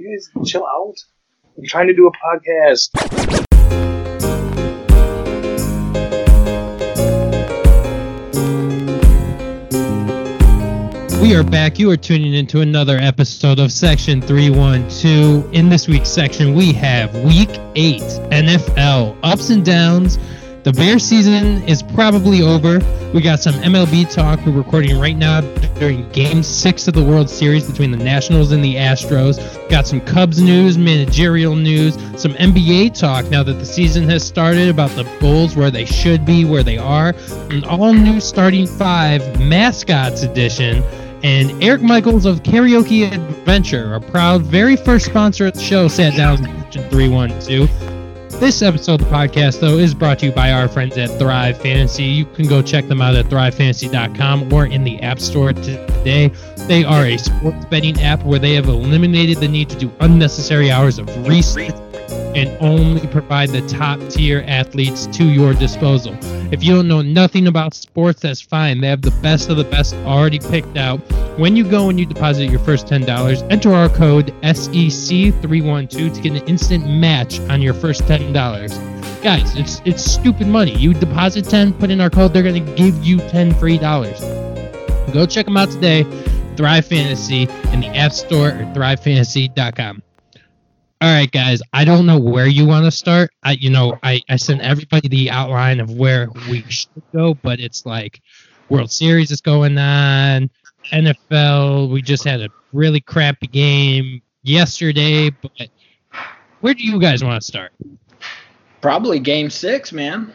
you guys chill out. I'm trying to do a podcast. We are back. You are tuning into another episode of Section 312. In this week's section, we have Week 8 NFL ups and downs. The Bear season is probably over. We got some MLB talk. We're recording right now during Game 6 of the World Series between the Nationals and the Astros. Got some Cubs news, managerial news, some NBA talk now that the season has started about the Bulls, where they should be, where they are. An all new starting five mascots edition and Eric Michaels of Karaoke Adventure, our proud very first sponsor of the show, sat down in 312. This episode of the podcast, though, is brought to you by our friends at Thrive Fantasy. You can go check them out at thrivefantasy.com or in the App Store today. They are a sports betting app where they have eliminated the need to do unnecessary hours of research and only provide the top tier athletes to your disposal. If you don't know nothing about sports, that's fine. They have the best of the best already picked out. When you go and you deposit your first $10, enter our code SEC312 to get an instant match on your first $10. Guys, it's it's stupid money. You deposit 10, put in our code, they're going to give you 10 free dollars. Go check them out today. Thrive Fantasy in the App Store or thrivefantasy.com. All right, guys. I don't know where you want to start. I, you know, I, I sent everybody the outline of where we should go, but it's like World Series is going on, NFL. We just had a really crappy game yesterday, but where do you guys want to start? Probably game six, man.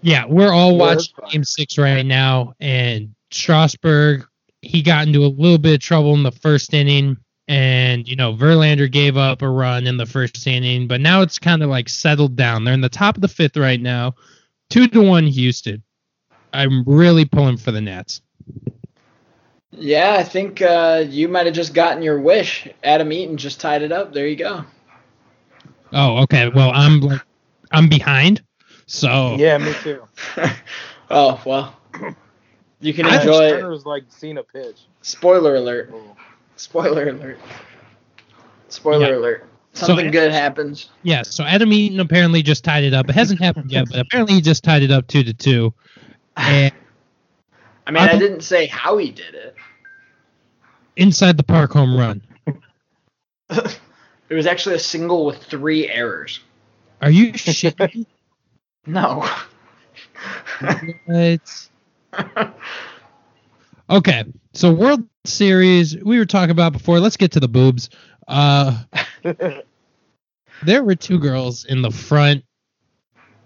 Yeah, we're all watching. Game Six right now, and Strasburg he got into a little bit of trouble in the first inning, and you know Verlander gave up a run in the first inning, but now it's kind of like settled down. They're in the top of the fifth right now, two to one Houston. I'm really pulling for the Nats. Yeah, I think uh, you might have just gotten your wish. Adam Eaton just tied it up. There you go. Oh, okay. Well, I'm like I'm behind, so Yeah, me too. oh well, you can I- enjoy. it. Turner's like seen a pitch. Spoiler alert! Oh. Spoiler alert! Spoiler Yeah. alert! So- Something good happens. yeah. So Adam Eaton apparently just tied it up. It hasn't happened yet, but apparently he just tied it up two to two. And I mean, I I'm- didn't say how he did it. inside the park home run. It was actually a single with three errors. Are you shitting? No. me? What? Okay, so World Series we were talking about before. Let's get to the boobs. Uh, there were two girls in the front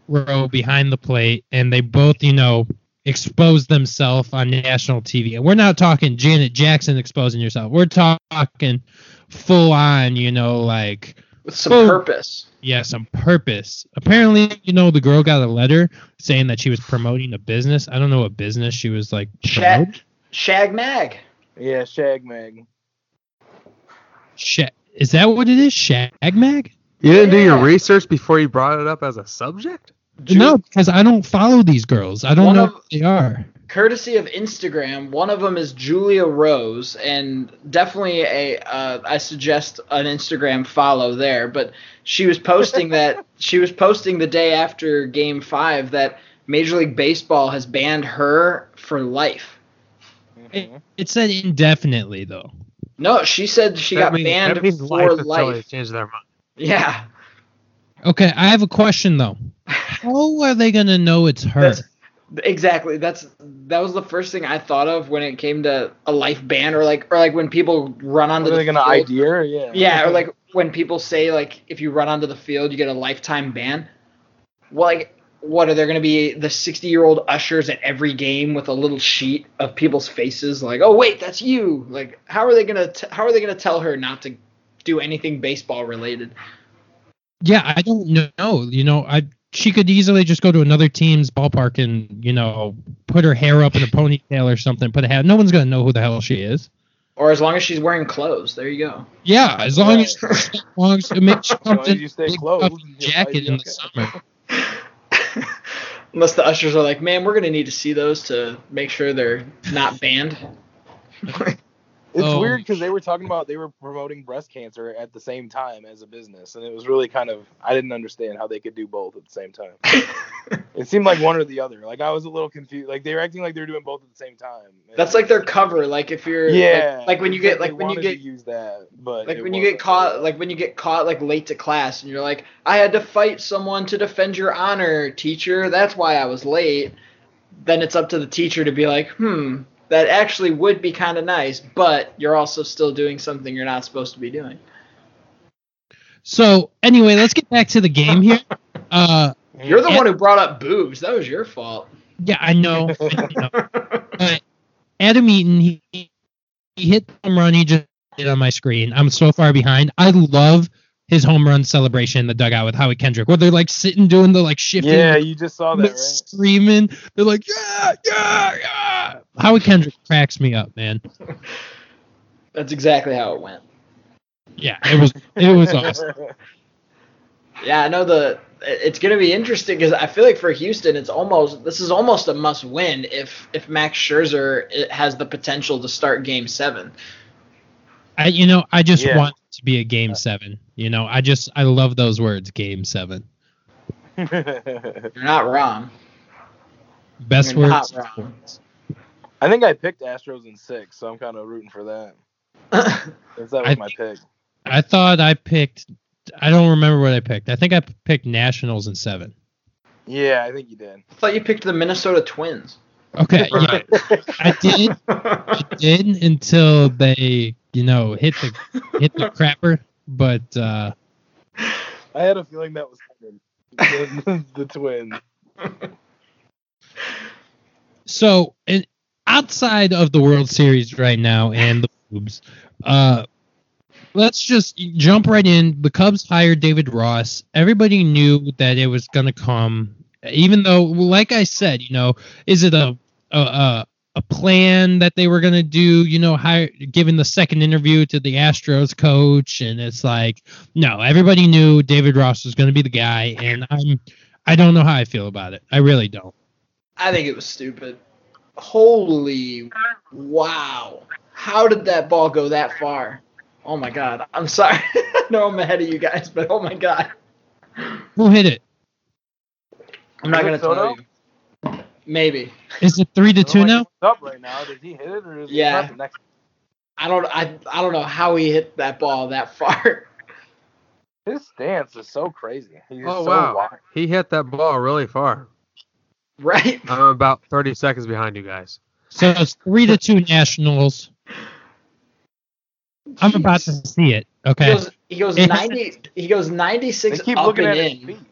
row behind the plate, and they both, you know, exposed themselves on national TV. And we're not talking Janet Jackson exposing yourself. We're talking full on, you know, like with some Oh. purpose. yeah, some purpose. Apparently, you know, the girl got a letter saying that she was promoting a business. I don't know what business she was like. promoting. Shag, Shag Mag. yeah, Shag Mag. Sha- is that what it is? Shag Mag? You didn't do your research before you brought it up as a subject? No, because I don't follow these girls. I don't One know of- who they are. courtesy of Instagram. One of them is Julia Rose, and definitely a. Uh, I suggest an Instagram follow there. But she was posting that she was posting the day after Game Five that Major League Baseball has banned her for life. It, mm-hmm. it said indefinitely though. No, she said she got means- banned that means for life until they life. change their mind. Yeah, Okay, I have a question though. How are they gonna know it's her? That's- exactly. That's that was the first thing I thought of when it came to a life ban, or like or like when people run onto Are the they gonna field. ID her? Yeah. Yeah, or like when people say like if you run onto the field you get a lifetime ban. Well, like what are there going to be the 60 year old ushers at every game with a little sheet of people's faces like oh wait that's you like how are they going to how are they going to tell her not to do anything baseball related Yeah, I don't know. You know, I she could easily just go to another team's ballpark and you know put her hair up in a ponytail or something. Put a hat. No one's gonna know who the hell she is. or as long as she's wearing clothes there you go Yeah, as long as, Right. as long as it makes she As long as you a stay big close, puffy you'll jacket probably in the summer. unless the ushers are like man we're to need to see those to make sure they're not banned It's Oh. weird because they were talking about they were promoting breast cancer at the same time as a business, and it was really kind of I didn't understand how they could do both at the same time. it seemed like one or the other. Like I was a little confused. Like they were acting like they were doing both at the same time. That's like their cover. Like if you're like- yeah, like, when you get like when you get to use that, but like when you get wasn't. caught like when you get caught like late to class and you're like i had to fight someone to defend your honor teacher that's why i was late then it's up to the teacher to be like hmm that actually would be kind of nice but you're also still doing something you're not supposed to be doing So anyway, let's get back to the game here. Uh, you're the Yeah. one who brought up boobs that was your fault yeah, I know. I know. But Adam Eaton, he, he hit the home run. He just did on my screen. I'm so far behind. I love his home run celebration in the dugout with Howie Kendrick, where they're like sitting doing the like shifting, Yeah, you just saw that, right? screaming. They're like, yeah, yeah, yeah. Howie Kendrick cracks me up, man. that's exactly how it went Yeah, it was it was awesome. Yeah, I know the it's going to be interesting because I feel like for Houston, it's almost this is almost a must win if if Max Scherzer eh, has the potential to start Game Seven. I you know I just Yeah. want it to be a game seven. You know I just I love those words, game seven. You're not wrong. Best You're words. not wrong. I think I picked Astros in six, so I'm kind of rooting for that. Since that was I my pick. I thought I picked. I don't remember what I picked. I think I picked Nationals in seven. Yeah, I think you did. I thought you picked the Minnesota Twins. Okay, yeah, I did. I did until they, you know, hit the hit the crapper. But uh I had a feeling that was coming. the, the twins. so and outside of the World Series right now and the boobs, uh, let's just jump right in. The Cubs hired David Ross. Everybody knew that it was going to come, even though, like I said, you know, is it a a a, a plan that they were going to do? You know, hire giving the second interview to the Astros coach, and it's like, no, everybody knew David Ross was going to be the guy, and I'm. I don't know how I feel about it. I really don't. I think it was stupid. Holy wow. How did that ball go that far? Oh my god. I'm sorry. no, I'm ahead of you guys, but oh my god. Who hit it? I'm not gonna it tell you. Maybe. Is it three to two like now? Up right now. Did he hit it or is Yeah. not next? I don't I I don't know how he hit that ball that far. His stance is so crazy. He's Oh so wow, wide. he hit that ball really far. Right? I'm about 30 seconds behind you guys. So it's three to two Nationals. I'm about to see it. He Okay. goes he goes ninety he goes ninety They six keep up looking and at his in. feet.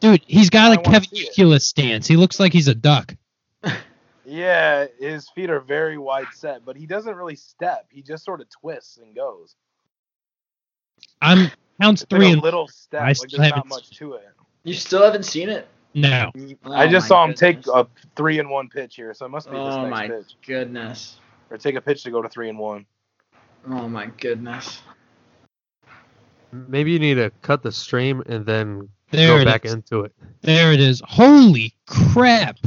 Dude, he's got a I wanna Kevin see stance. He looks like he's a duck. Yeah, his feet are very wide set, but he doesn't really step. He just sort of twists and goes. I'm counts It's like three a and little step. I like still there's haven't much to it. You still haven't seen it? No. I Oh just my saw him take a three and one pitch here, so it must be this Oh next my pitch. goodness. Or take a pitch to go to three and one. Oh my goodness. Maybe you need to cut the stream and then There go back is. into it. There it is. Holy crap.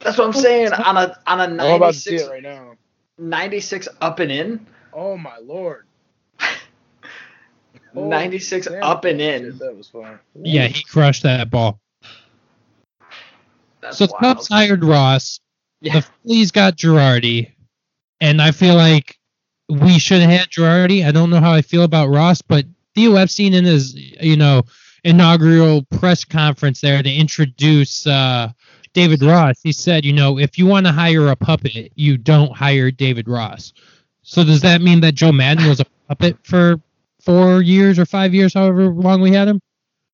That's what I'm saying. On a on a I'm about to see 96, it right now. 96 up and in. Oh my lord. 96 damn, up and in. That was fun. Yeah, he crushed that ball. That's so wild. Cubs hired Ross. Yeah. The Phillies got Girardi. And I feel like we should have had Girardi. I don't know how I feel about Ross, but Theo Epstein in his, you know, inaugural press conference there to introduce uh, David Ross, he said, you know, if you want to hire a puppet, you don't hire David Ross. So does that mean that Joe Maddon was a puppet for four years or five years, however long we had him?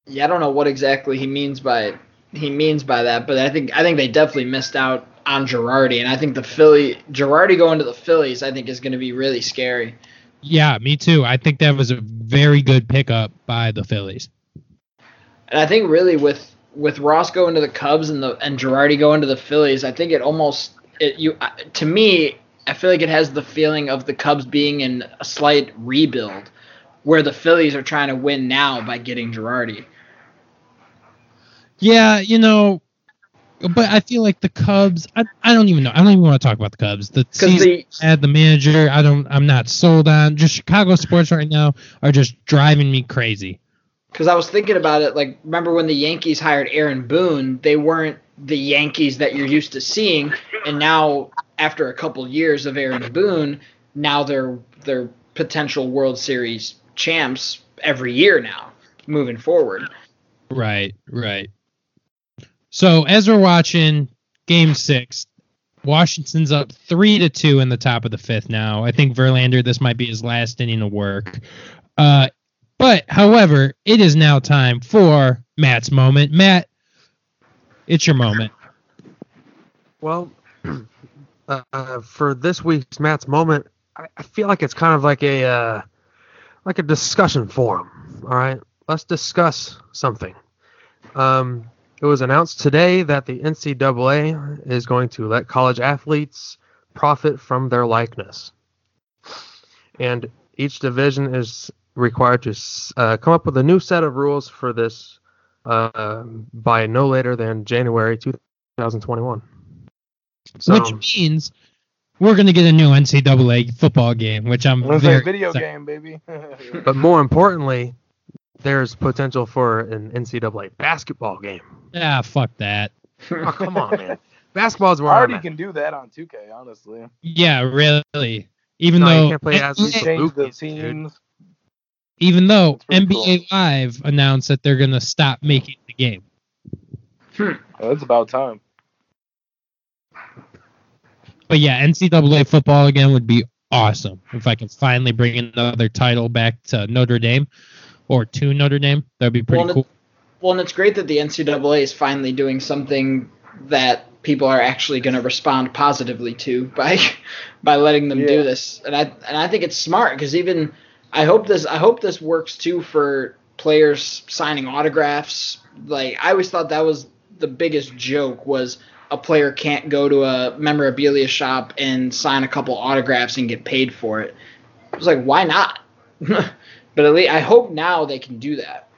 Yeah, I don't know what exactly he means by he means by that, but I think I think they definitely missed out on Girardi, and I think the Philly Girardi going to the Phillies, I think is going to be really scary. Yeah, me too. I think that was a very good pickup by the Phillies. And I think really with with Ross going to the Cubs and the and Girardi going to the Phillies, I think it almost it you uh, to me, I feel like it has the feeling of the Cubs being in a slight rebuild, where the Phillies are trying to win now by getting Girardi. Yeah, you know, but I feel like the Cubs. I, I don't even know. I don't even want to talk about the Cubs. The season the had the manager. I don't. I'm not sold on. Just Chicago sports right now are just driving me crazy. because I was thinking about it. Like, remember when the Yankees hired Aaron Boone? They weren't the Yankees that you're used to seeing, and now after a couple years of Aaron Boone, now they're they're potential World Series champs every year now, moving forward. Right. Right. So as we're watching Game Six, Washington's up three to two in the top of the fifth now. I think Verlander. This might be his last inning of work. Uh, but however, it is now time for Matt's moment. Matt, it's your moment. Well, uh, for this week's Matt's moment, I, I feel like it's kind of like a uh, like a discussion forum. All right, let's discuss something. Um, it was announced today that the NCAA is going to let college athletes profit from their likeness, and each division is required to uh, come up with a new set of rules for this uh, by no later than January 2021. So, which means we're going to get a new NCAA football game, which I'm I'm gonna very say video excited- game, baby. but more importantly, there's potential for an NCAA basketball game. Yeah, fuck that. Oh, come on, man. Basketball's where I I'm already at. can do that on 2K, honestly. Yeah, really. Even No, you though can't play as Change the Lukis, dude. teams. even though That's pretty NBA Live announced that they're going to stop making the game. Oh, it's about time. But yeah, NCAA football again would be awesome if I can finally bring another title back to Notre Dame or to Notre Dame. That'd be pretty Well, cool. Well, and it's great that the NCAA is finally doing something that people are actually going to respond positively to by by letting them Yeah. do this. And I and I think it's smart because even I hope this I hope this works too for players signing autographs. Like I always thought that was the biggest joke was a player can't go to a memorabilia shop and sign a couple autographs and get paid for it. I was like, why not? but at least I hope now they can do that.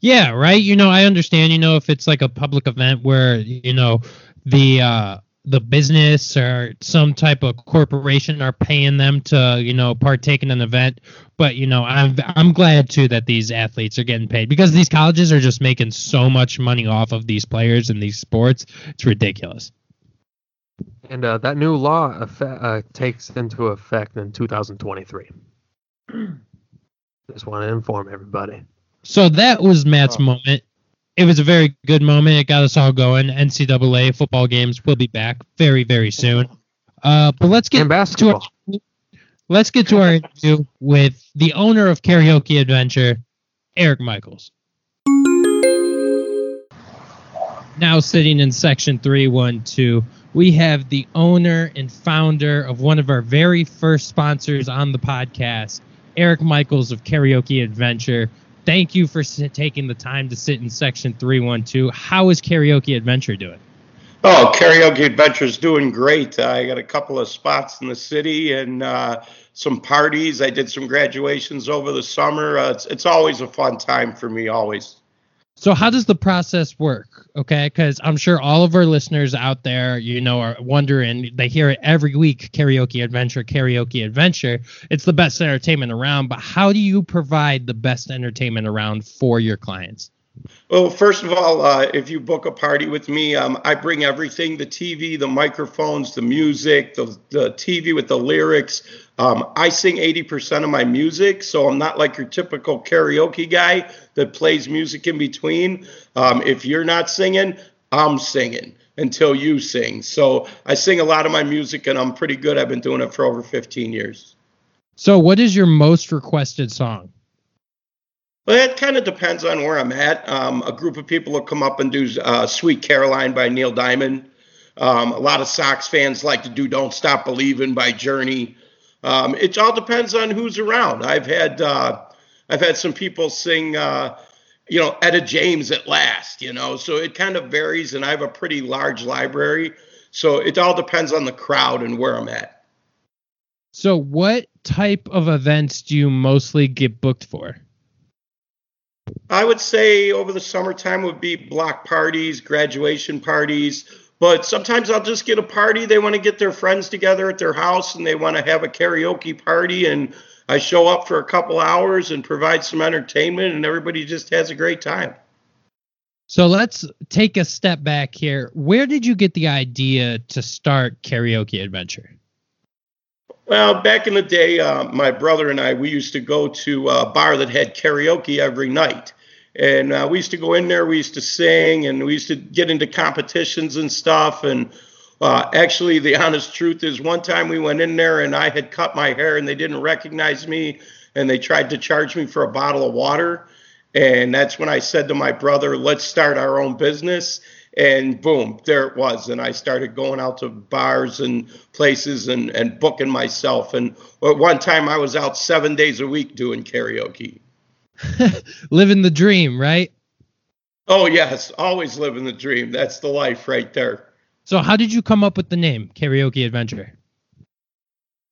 Yeah, right. You know, I understand. You know, if it's like a public event where you know the uh, the business or some type of corporation are paying them to you know partake in an event, but you know, I'm I'm glad too that these athletes are getting paid because these colleges are just making so much money off of these players and these sports. It's ridiculous. And uh, that new law effe- uh, takes into effect in 2023. Just want to inform everybody. So that was Matt's Oh. moment. It was a very good moment. It got us all going. NCAA football games will be back very, very soon. Uh, but let's get And basketball. let's get to our interview with the owner of Karaoke Adventure, Eric Michaels. Now sitting in section 312, we have the owner and founder of one of our very first sponsors on the podcast, Eric Michaels of Karaoke Adventure. Thank you for taking the time to sit in section 312. How is Karaoke Adventure doing? Oh, Karaoke Adventure is doing great. I got a couple of spots in the city and uh, some parties. I did some graduations over the summer. Uh, it's, it's always a fun time for me, always. So how does the process work? Okay, because I'm sure all of our listeners out there, you know, are wondering. They hear it every week: karaoke adventure, karaoke adventure. It's the best entertainment around. But how do you provide the best entertainment around for your clients? Well, first of all, uh, if you book a party with me, um, I bring everything the TV, the microphones, the music, the, the TV with the lyrics. Um, I sing 80% of my music, so I'm not like your typical karaoke guy that plays music in between. Um, if you're not singing, I'm singing until you sing. So I sing a lot of my music, and I'm pretty good. I've been doing it for over 15 years. So, what is your most requested song? Well, it kind of depends on where I'm at. Um, a group of people will come up and do uh, "Sweet Caroline" by Neil Diamond. Um, a lot of Sox fans like to do "Don't Stop Believing" by Journey. Um, it all depends on who's around. I've had uh, I've had some people sing, uh, you know, Etta James at last. You know, so it kind of varies, and I have a pretty large library. So it all depends on the crowd and where I'm at. So, what type of events do you mostly get booked for? I would say over the summertime would be block parties, graduation parties. But sometimes I'll just get a party. They want to get their friends together at their house and they want to have a karaoke party. And I show up for a couple hours and provide some entertainment, and everybody just has a great time. So let's take a step back here. Where did you get the idea to start Karaoke Adventure? Well, back in the day, uh, my brother and I, we used to go to a bar that had karaoke every night. And uh, we used to go in there, we used to sing, and we used to get into competitions and stuff. And uh, actually, the honest truth is, one time we went in there and I had cut my hair and they didn't recognize me and they tried to charge me for a bottle of water. And that's when I said to my brother, let's start our own business. And boom, there it was. And I started going out to bars and places and, and booking myself. And at one time, I was out seven days a week doing karaoke. living the dream, right? Oh, yes. Always living the dream. That's the life right there. So, how did you come up with the name Karaoke Adventure?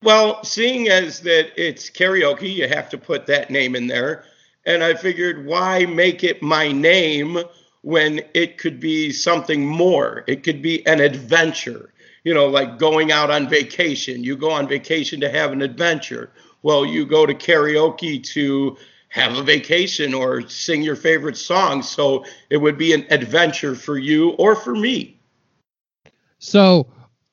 Well, seeing as that it's karaoke, you have to put that name in there and I figured, why make it my name when it could be something more? It could be an adventure, you know, like going out on vacation. You go on vacation to have an adventure. Well, you go to karaoke to have a vacation or sing your favorite song. So it would be an adventure for you or for me. So,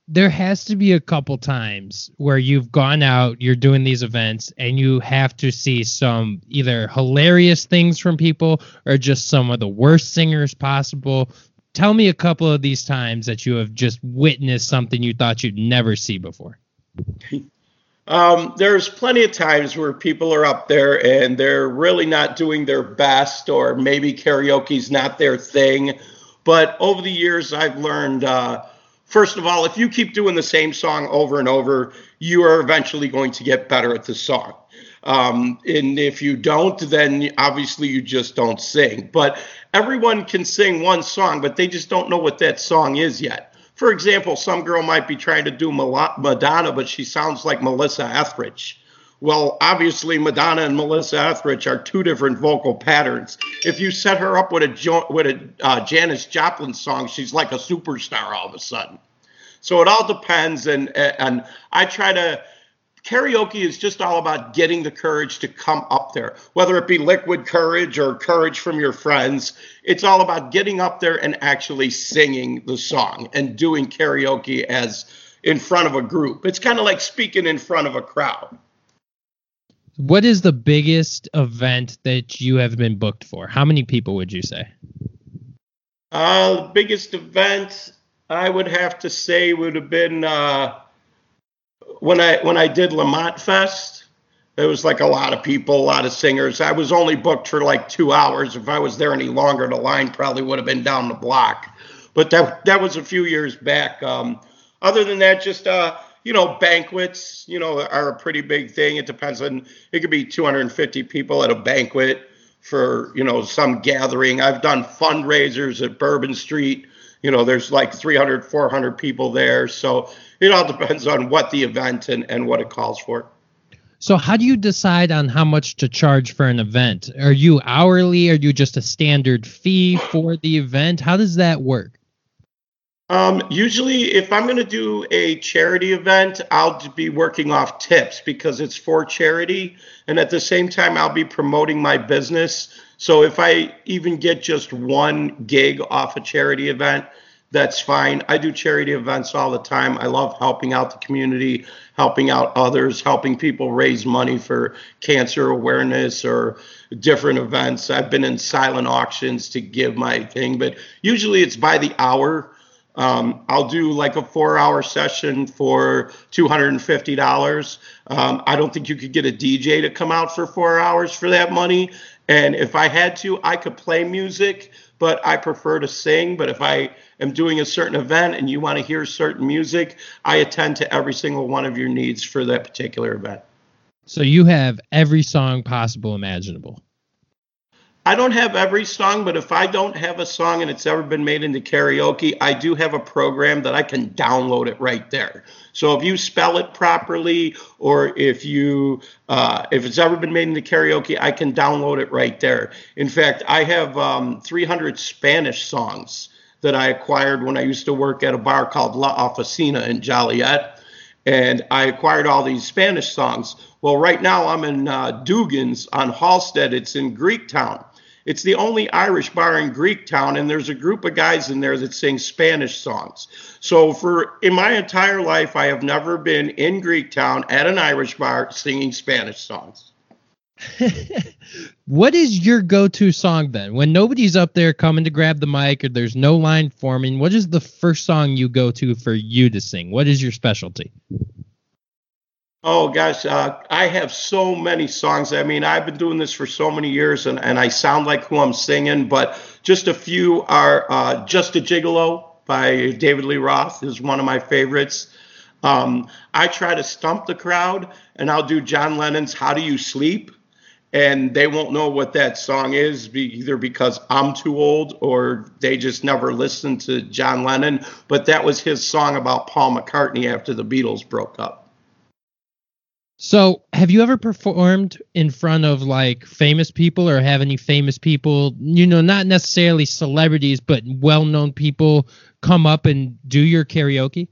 there has to be a couple times where you've gone out, you're doing these events, and you have to see some either hilarious things from people or just some of the worst singers possible. Tell me a couple of these times that you have just witnessed something you thought you'd never see before. Um, there's plenty of times where people are up there and they're really not doing their best, or maybe karaoke's not their thing. But over the years, I've learned. Uh, First of all, if you keep doing the same song over and over, you are eventually going to get better at the song. Um, and if you don't, then obviously you just don't sing. But everyone can sing one song, but they just don't know what that song is yet. For example, some girl might be trying to do Madonna, but she sounds like Melissa Etheridge. Well, obviously, Madonna and Melissa Etheridge are two different vocal patterns. If you set her up with a with a uh, Janis Joplin song, she's like a superstar all of a sudden. So it all depends, and and I try to. Karaoke is just all about getting the courage to come up there, whether it be liquid courage or courage from your friends. It's all about getting up there and actually singing the song and doing karaoke as in front of a group. It's kind of like speaking in front of a crowd. What is the biggest event that you have been booked for? How many people would you say? Uh, the biggest event I would have to say would have been uh, when I when I did Lemont Fest. There was like a lot of people, a lot of singers. I was only booked for like two hours. If I was there any longer, the line probably would have been down the block. But that that was a few years back. Um, other than that, just uh, you know, banquets, you know, are a pretty big thing. It depends on, it could be 250 people at a banquet for, you know, some gathering. I've done fundraisers at Bourbon Street. You know, there's like 300, 400 people there. So it all depends on what the event and, and what it calls for. So how do you decide on how much to charge for an event? Are you hourly? Are you just a standard fee for the event? How does that work? Um, usually, if I'm going to do a charity event, I'll be working off tips because it's for charity. And at the same time, I'll be promoting my business. So if I even get just one gig off a charity event, that's fine. I do charity events all the time. I love helping out the community, helping out others, helping people raise money for cancer awareness or different events. I've been in silent auctions to give my thing, but usually it's by the hour. Um, I'll do like a four hour session for $250. Um, I don't think you could get a DJ to come out for four hours for that money. And if I had to, I could play music, but I prefer to sing. But if I am doing a certain event and you want to hear certain music, I attend to every single one of your needs for that particular event. So you have every song possible imaginable. I don't have every song, but if I don't have a song and it's ever been made into karaoke, I do have a program that I can download it right there. So if you spell it properly, or if you uh, if it's ever been made into karaoke, I can download it right there. In fact, I have um, 300 Spanish songs that I acquired when I used to work at a bar called La Oficina in Joliet, and I acquired all these Spanish songs. Well, right now I'm in uh, Dugan's on Halsted. It's in Greektown. It's the only Irish bar in Greektown, and there's a group of guys in there that sing Spanish songs. So, for in my entire life, I have never been in Greektown at an Irish bar singing Spanish songs. what is your go-to song then? When nobody's up there coming to grab the mic or there's no line forming, what is the first song you go to for you to sing? What is your specialty? Oh gosh, uh, I have so many songs. I mean, I've been doing this for so many years, and, and I sound like who I'm singing. But just a few are uh, "Just a Gigolo" by David Lee Roth is one of my favorites. Um, I try to stump the crowd, and I'll do John Lennon's "How Do You Sleep," and they won't know what that song is, either because I'm too old or they just never listened to John Lennon. But that was his song about Paul McCartney after the Beatles broke up. So, have you ever performed in front of like famous people or have any famous people, you know, not necessarily celebrities, but well known people come up and do your karaoke?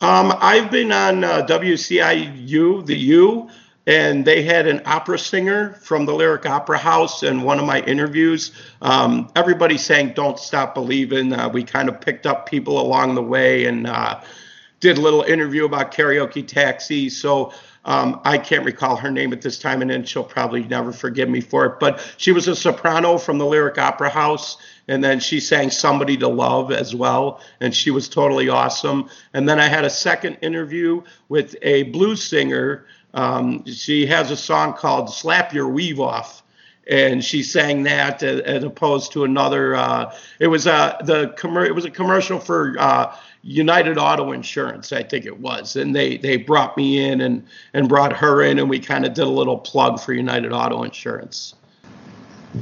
Um, I've been on uh, WCIU, the U, and they had an opera singer from the Lyric Opera House in one of my interviews. Um, everybody sang Don't Stop Believing. Uh, we kind of picked up people along the way and, uh, did a little interview about karaoke taxi. So um, I can't recall her name at this time, and then she'll probably never forgive me for it. But she was a soprano from the Lyric Opera House, and then she sang Somebody to Love as well, and she was totally awesome. And then I had a second interview with a blues singer. Um, she has a song called Slap Your Weave Off and she sang that as opposed to another. Uh, it was a uh, the commer- it was a commercial for uh, United Auto Insurance, I think it was, and they they brought me in and and brought her in, and we kind of did a little plug for United Auto Insurance.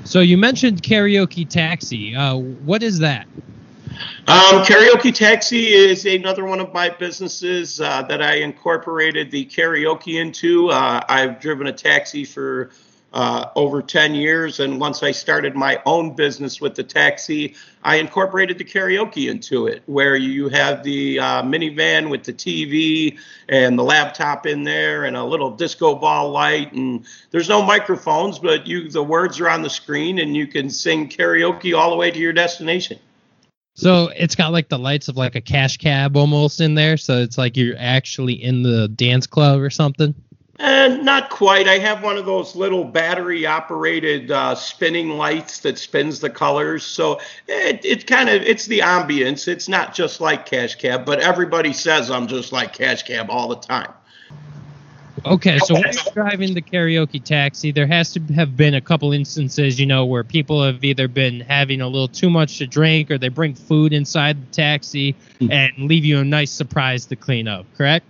So you mentioned karaoke taxi. Uh, what is that? Um, karaoke taxi is another one of my businesses uh, that I incorporated the karaoke into. Uh, I've driven a taxi for uh, over 10 years. And once I started my own business with the taxi, I incorporated the karaoke into it, where you have the uh, minivan with the TV and the laptop in there and a little disco ball light. And there's no microphones, but you the words are on the screen and you can sing karaoke all the way to your destination. So it's got like the lights of like a cash cab almost in there. So it's like you're actually in the dance club or something. And not quite. I have one of those little battery operated uh, spinning lights that spins the colors. So it, it kind of it's the ambience. It's not just like Cash Cab, but everybody says I'm just like Cash Cab all the time. Okay, so when you're driving the karaoke taxi, there has to have been a couple instances, you know, where people have either been having a little too much to drink or they bring food inside the taxi hmm. and leave you a nice surprise to clean up, correct?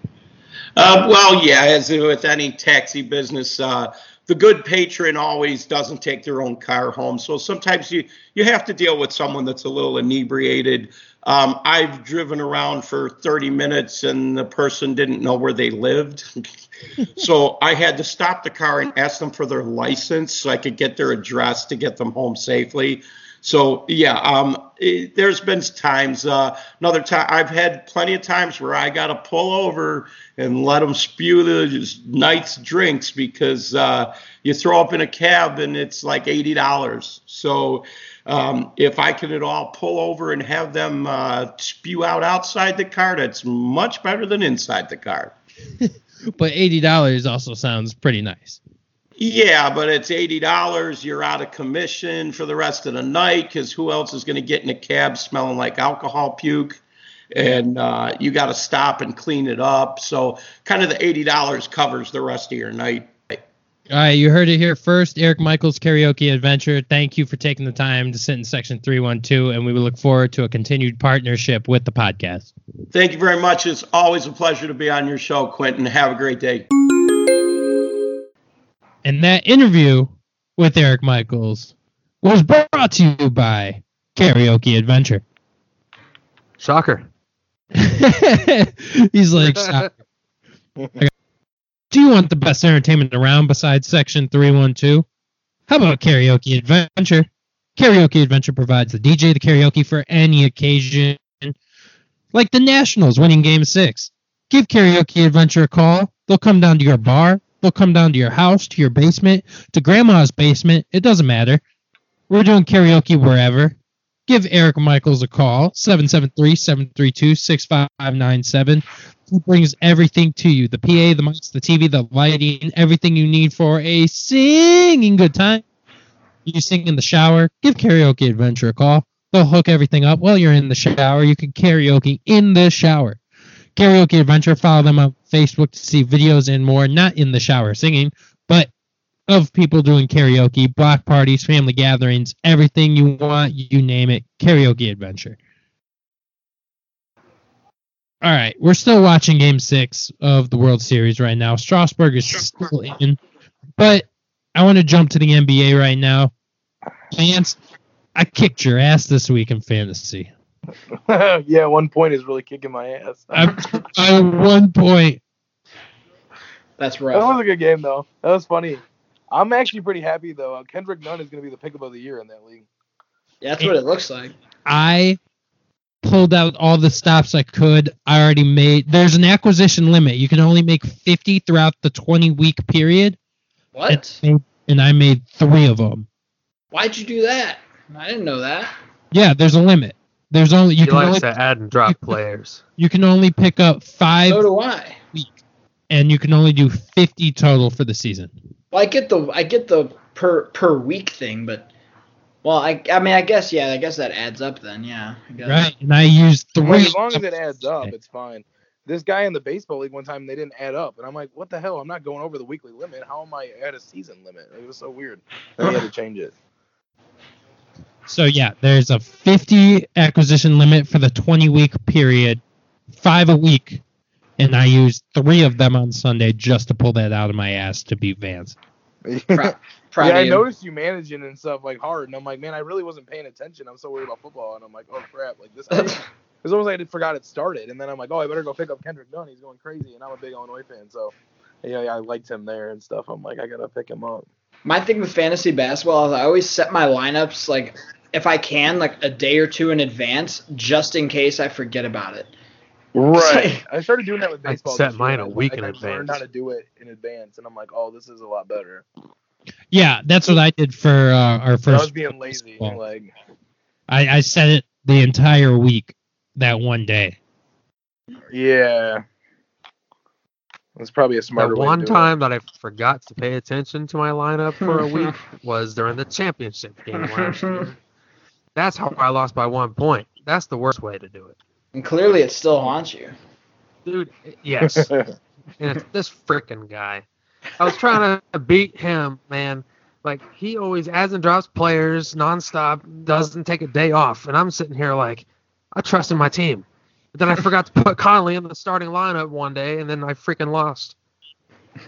Uh, well, yeah, as with any taxi business, uh, the good patron always doesn't take their own car home. So sometimes you you have to deal with someone that's a little inebriated. Um, I've driven around for 30 minutes and the person didn't know where they lived. so I had to stop the car and ask them for their license so I could get their address to get them home safely. So yeah, um, it, there's been times. Uh, another time, I've had plenty of times where I got to pull over and let them spew the night's drinks because uh, you throw up in a cab and it's like eighty dollars. So um, if I can at all pull over and have them uh, spew out outside the car, that's much better than inside the car. but eighty dollars also sounds pretty nice. Yeah, but it's eighty dollars. You're out of commission for the rest of the night because who else is going to get in a cab smelling like alcohol puke? And uh, you got to stop and clean it up. So, kind of the eighty dollars covers the rest of your night. All right, you heard it here first. Eric Michaels Karaoke Adventure. Thank you for taking the time to sit in section 312, and we will look forward to a continued partnership with the podcast. Thank you very much. It's always a pleasure to be on your show, Quentin. Have a great day. And that interview with Eric Michaels was brought to you by Karaoke Adventure. Shocker. He's like, "Stop." do you want the best entertainment around besides Section 312? How about Karaoke Adventure? Karaoke Adventure provides the DJ the karaoke for any occasion, like the Nationals winning Game 6. Give Karaoke Adventure a call. They'll come down to your bar. They'll come down to your house, to your basement, to grandma's basement. It doesn't matter. We're doing karaoke wherever. Give Eric Michaels a call, 773-732-6597. He brings everything to you. The PA, the mics, the TV, the lighting, everything you need for a singing good time. You sing in the shower, give Karaoke Adventure a call. They'll hook everything up while you're in the shower. You can karaoke in the shower. Karaoke Adventure, follow them on Facebook to see videos and more, not in the shower singing, but of people doing karaoke, block parties, family gatherings, everything you want, you name it, karaoke adventure. All right, we're still watching Game Six of the World Series right now. Strasburg is still in, but I want to jump to the NBA right now. Fans, I kicked your ass this week in fantasy. yeah, one point is really kicking my ass. I, I one point. That's That was a good game though. That was funny. I'm actually pretty happy though. Uh, Kendrick Nunn is going to be the pickup of the year in that league. Yeah, that's what it looks like. I pulled out all the stops I could. I already made. There's an acquisition limit. You can only make 50 throughout the 20 week period, What? and I made three of them. Why'd you do that? I didn't know that. Yeah, there's a limit. There's only you He can likes only to add and drop players. you can only pick up five, So do I. and you can only do 50 total for the season. Well, I get the I get the per per week thing, but well, I I mean I guess yeah, I guess that adds up then. Yeah. I guess. Right, and I used Well, three. as long as it adds up, it's fine. This guy in the baseball league one time they didn't add up, and I'm like, what the hell? I'm not going over the weekly limit. How am I at a season limit? It was so weird. Then he had to change it. So yeah, there's a 50 acquisition limit for the 20 week period, five a week, and I used three of them on Sunday just to pull that out of my ass to beat Vance. Proud, proud yeah, I noticed you managing and stuff like hard, and I'm like, man, I really wasn't paying attention. I'm so worried about football, and I'm like, oh crap, like this. It's almost like I forgot it started, and then I'm like, oh, I better go pick up Kendrick Nunn. He's going crazy, and I'm a big Illinois fan, so yeah, I liked him there and stuff. I'm like, I gotta pick him up. My thing with fantasy basketball is I always set my lineups like if I can like a day or two in advance, just in case I forget about it. Right. I started doing that with baseball. I set this year, mine and a I- week and in I learned how to do it in advance, and I'm like, oh, this is a lot better. Yeah, that's what I did for uh, our I first. was being lazy. baseball. Like, I, I set it the entire week that one day. yeah, that's probably a The smarter way. to one do it. time that I forgot to pay attention to my lineup for a week was during the championship game last year. That's how I lost by one point. That's the worst way to do it. And clearly it still haunts you. Dude, yes. and it's this freaking guy. I was trying to beat him, man. Like he always adds and drops players nonstop, doesn't take a day off, and I'm sitting here like, I trust in my team. But then I forgot to put Conley in the starting lineup one day, and then I freaking lost.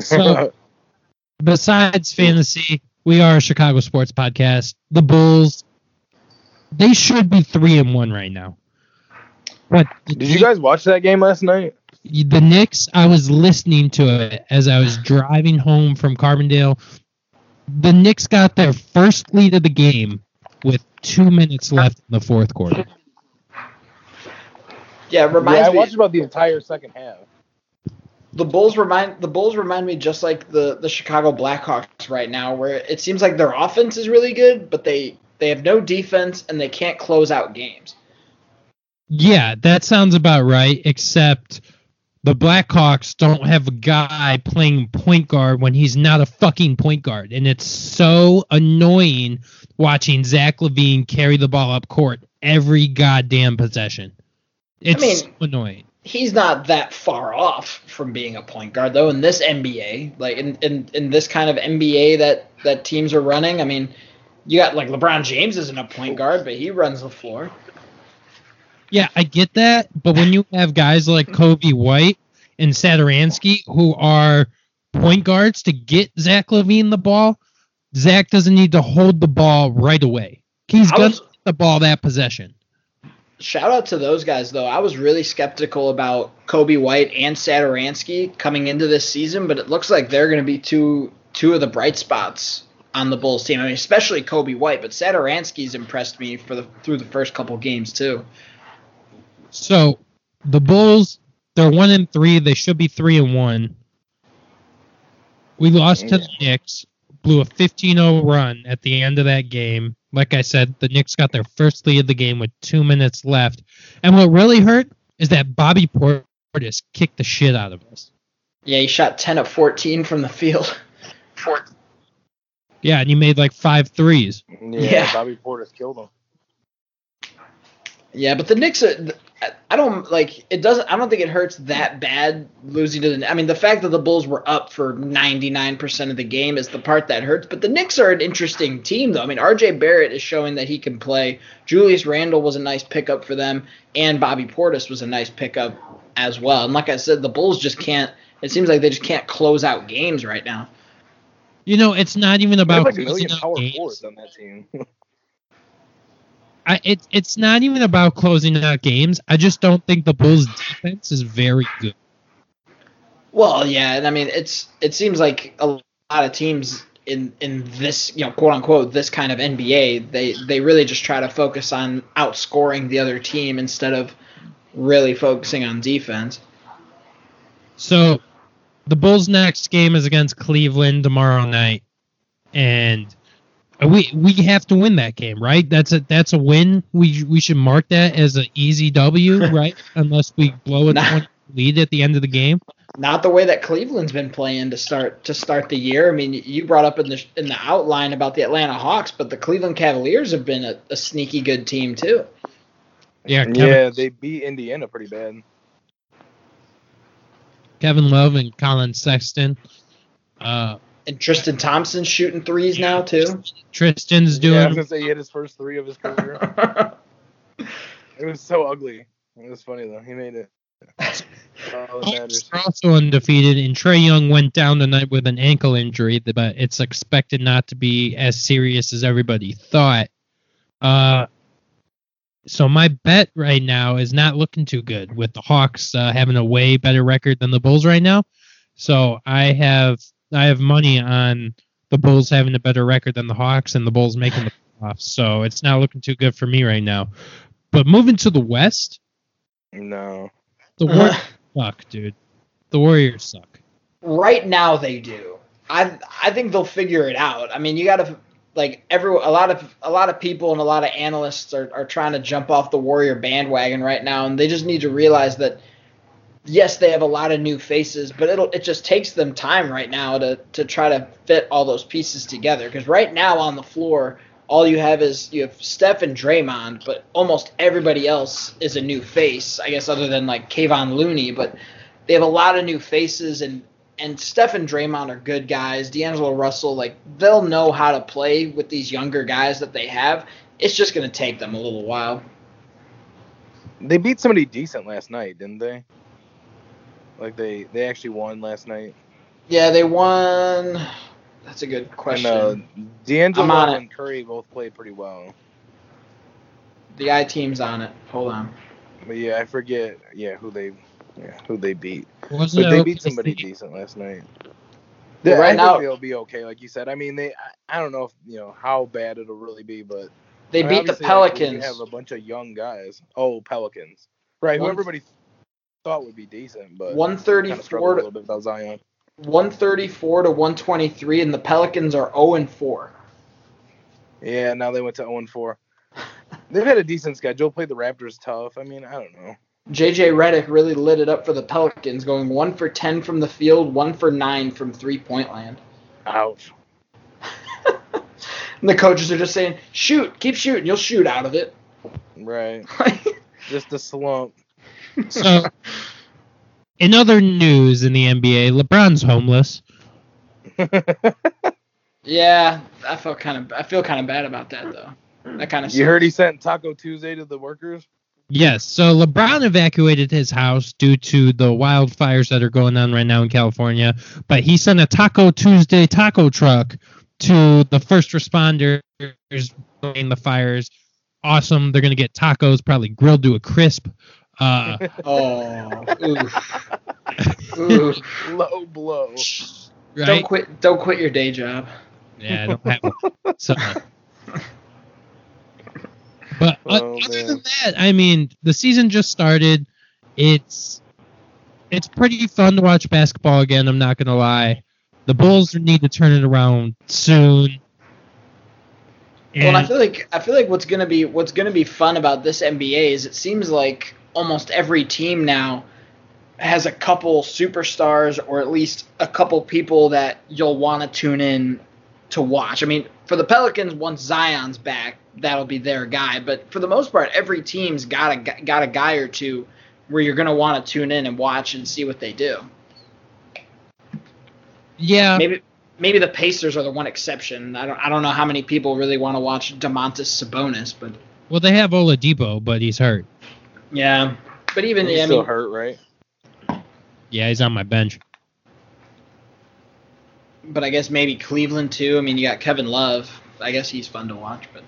So besides fantasy, we are a Chicago sports podcast. The Bulls, they should be three and one right now. But the Did you guys watch that game last night? the Knicks, I was listening to it as I was driving home from Carbondale. The Knicks got their first lead of the game with two minutes left in the fourth quarter. Yeah, it reminds yeah, I me watched about the entire second half. the Bulls remind the Bulls remind me just like the the Chicago Blackhawks right now, where it seems like their offense is really good, but they they have no defense and they can't close out games. Yeah, that sounds about right, except the Blackhawks don't have a guy playing point guard when he's not a fucking point guard. And it's so annoying watching Zach LaVine carry the ball up court every goddamn possession. It's mean- so annoying. He's not that far off from being a point guard though in this NBA, like in, in, in this kind of NBA that that teams are running. I mean, you got like LeBron James isn't a point guard, but he runs the floor. Yeah, I get that, but when you have guys like Coby White and Satoransky who are point guards to get Zach LaVine the ball, Zach doesn't need to hold the ball right away. He's gonna get the ball that possession. Shout out to those guys though. I was really skeptical about Coby White and Satoransky coming into this season, but it looks like they're going to be two two of the bright spots on the Bulls team. I mean, especially Coby White, but Satoransky's impressed me for the through the first couple games too. So the Bulls, they're one and three. They should be three and one. We lost to the Knicks, blew a 15-0 run at the end of that game. Like I said, the Knicks got their first lead of the game with two minutes left. And what really hurt is that Bobby Portis kicked the shit out of us. Yeah, he shot 10 of 14 from the field. Yeah, and he made like five threes. Yeah, Yeah. Bobby Portis killed him. Yeah, but the Knicks are. I don't like it. Doesn't. I don't think it hurts that bad losing to the. I mean, the fact that the Bulls were up for 99% of the game is the part that hurts. But the Knicks are an interesting team, though. I mean, R.J. Barrett is showing that he can play. Julius Randle was a nice pickup for them, and Bobby Portis was a nice pickup as well. And like I said, the Bulls just can't. It seems like they just can't close out games right now. You know, it's not even about like a closing million out power games. forwards on that team. I, it, it's not even about closing out games. I just don't think the Bulls' defense is very good. Well, yeah, and I mean it's it seems like a lot of teams in in this you know quote unquote this kind of NBA they they really just try to focus on outscoring the other team instead of really focusing on defense. So the Bulls' next game is against Cleveland tomorrow night, and we we have to win that game, right? That's a that's a win. We we should mark that as an easy W, right? Unless we blow a Nah. lead at the end of the game. Not the way that Cleveland's been playing to start to start the year. I mean, you brought up in the in the outline about the Atlanta Hawks, but the Cleveland Cavaliers have been a, a sneaky good team too. Yeah, Kevin, yeah, they beat Indiana pretty bad. Kevin Love and Collin Sexton. Uh, And Tristan Thompson shooting threes now too. Tristan's Yeah, I doing was gonna say he hit his first three of his career. it was so ugly. It was funny though. He made it. All Hawks are also undefeated, and Trae Young went down tonight with an ankle injury, but it's expected not to be as serious as everybody thought. Uh, so my bet right now is not looking too good with the Hawks uh, having a way better record than the Bulls right now. So I have I have money on the Bulls having a better record than the Hawks and the Bulls making the playoffs. So it's not looking too good for me right now. But moving to the West, No. the Warriors suck, dude. The Warriors suck. right now they do. I I think they'll figure it out. I mean, you got to like every a lot of a lot of people and a lot of analysts are, are trying to jump off the Warrior bandwagon right now, and they just need to realize that yes, they have a lot of new faces, but it'll it just takes them time right now to to try to fit all those pieces together. Because right now on the floor, all you have is you have Steph and Draymond, but almost everybody else is a new face. I guess other than like Kevon Looney, but they have a lot of new faces and and Steph and Draymond are good guys. D'Angelo Russell, like they'll know how to play with these younger guys that they have. It's just gonna take them a little while. They beat somebody decent last night, didn't they? Like they they actually won last night. Yeah, they won. That's a good question. And uh, D'Angelo I'm on it. and Curry both played pretty well. the I team's on it. Hold on. But yeah, I forget. Yeah, who they yeah who they beat. Wasn't But it they beat somebody decent last night. Well, Yeah, right I now- think they'll be okay, like you said. I mean, they I, I don't know if you know how bad it'll really be, but They I mean, beat the Pelicans. like, we have a bunch of young guys. Oh, Pelicans, right? Who everybody thought would be decent, but One kind of thirty-four a to little Zion. one thirty-four to one twenty-three, and the Pelicans are zero and four. Yeah, now they went to 0 and 4. They've had a decent schedule. Played the Raptors tough. I mean, I don't know. JJ Redick really lit it up for the Pelicans, going one for ten from the field, one for nine from three-point land. Ouch. And the coaches are just saying, "Shoot, keep shooting. You'll shoot out of it." Right. Just a slump. So, in other news in the NBA, LeBron's homeless. yeah, I felt kind of I feel kind of bad about that though. That kind of you heard he sent Taco Tuesday to the workers? Yes. So LeBron evacuated his house due to the wildfires that are going on right now in California, but he sent a Taco Tuesday taco truck to the first responders in the fires. Awesome. They're going to get tacos, probably grilled to a crisp. Uh, Oh, oof. Oof. Low blow. Don't quit. Don't quit your day job. Yeah, I don't have one. So, but Oh, other man. than that, I mean, the season just started. It's it's pretty fun to watch basketball again. I'm not gonna lie. The Bulls need to turn it around soon. Well, and I feel like I feel like what's gonna be what's gonna be fun about this NBA is it seems like almost every team now has a couple superstars or at least a couple people that you'll want to tune in to watch. I mean, for the Pelicans, once Zion's back, that'll be their guy. But for the most part, every team's got a got a guy or two where you're gonna want to tune in and watch and see what they do. yeah, Maybe maybe the Pacers are the one exception. I don't I don't know how many people really want to watch Domantas Sabonis, but well, they have Oladipo, but he's hurt. Yeah. But even He's I still mean, hurt, right? Yeah, he's on my bench. but I guess maybe Cleveland too. I mean, you got Kevin Love. I guess he's fun to watch, but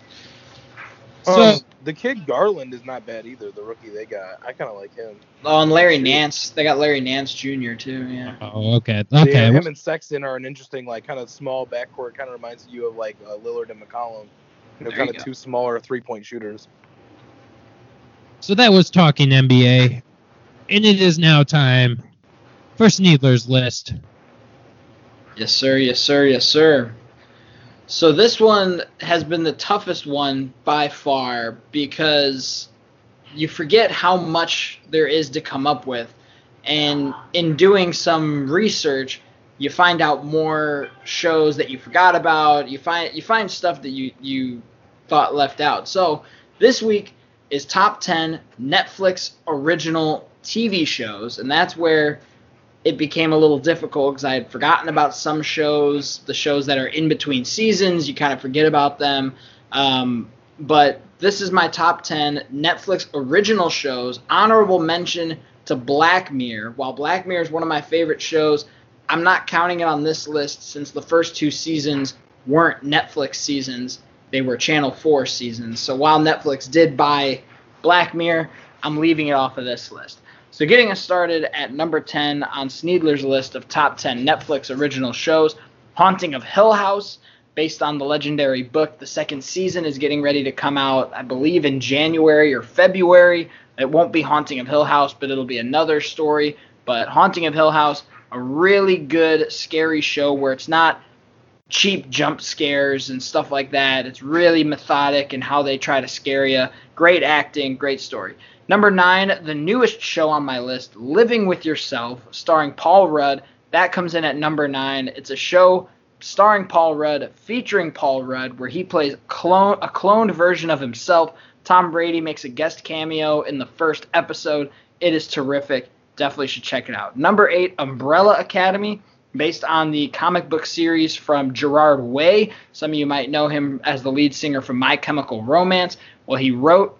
So- um, the kid Garland is not bad either. The rookie they got, I kind of like him. oh, and Larry Nance. They got Larry Nance Jr. too. Yeah. Oh, okay, Yeah, okay. him and Sexton are an interesting, like, kind of small backcourt. Kind of reminds you of like uh, Lillard and McCollum. You know, kind of two smaller three-point shooters. So that was talking NBA, and it is now time for Sneedler's list. Yes, sir. Yes, sir. Yes, sir. So this one has been the toughest one by far because you forget how much there is to come up with. And in doing some research, you find out more shows that you forgot about. You find you find stuff that you you thought left out. So this week is top 10 Netflix original TV shows, and that's where it became a little difficult because I had forgotten about some shows, the shows that are in between seasons. You kind of forget about them. Um, but this is my top 10 Netflix original shows. Honorable mention to Black Mirror. While Black Mirror is one of my favorite shows, I'm not counting it on this list since the first two seasons weren't Netflix seasons, they were Channel 4 seasons. So while Netflix did buy Black Mirror, I'm leaving it off of this list. So getting us started at number 10 on Sneedler's list of top 10 Netflix original shows, Haunting of Hill House, based on the legendary book. The second season is getting ready to come out, I believe, in January or February. It won't be Haunting of Hill House, but it'll be another story. But Haunting of Hill House, a really good, scary show where it's not cheap jump scares and stuff like that. It's really methodic in how they try to scare you. Great acting, great story. Number nine, the newest show on my list, Living with Yourself, starring Paul Rudd. That comes in at number nine. It's a show starring Paul Rudd, featuring Paul Rudd, where he plays clone a cloned version of himself. Tom Brady makes a guest cameo in the first episode. It is terrific. Definitely should check it out. Number eight, Umbrella Academy, based on the comic book series from Gerard Way. Some of you might know him as the lead singer from My Chemical Romance. Well, he wrote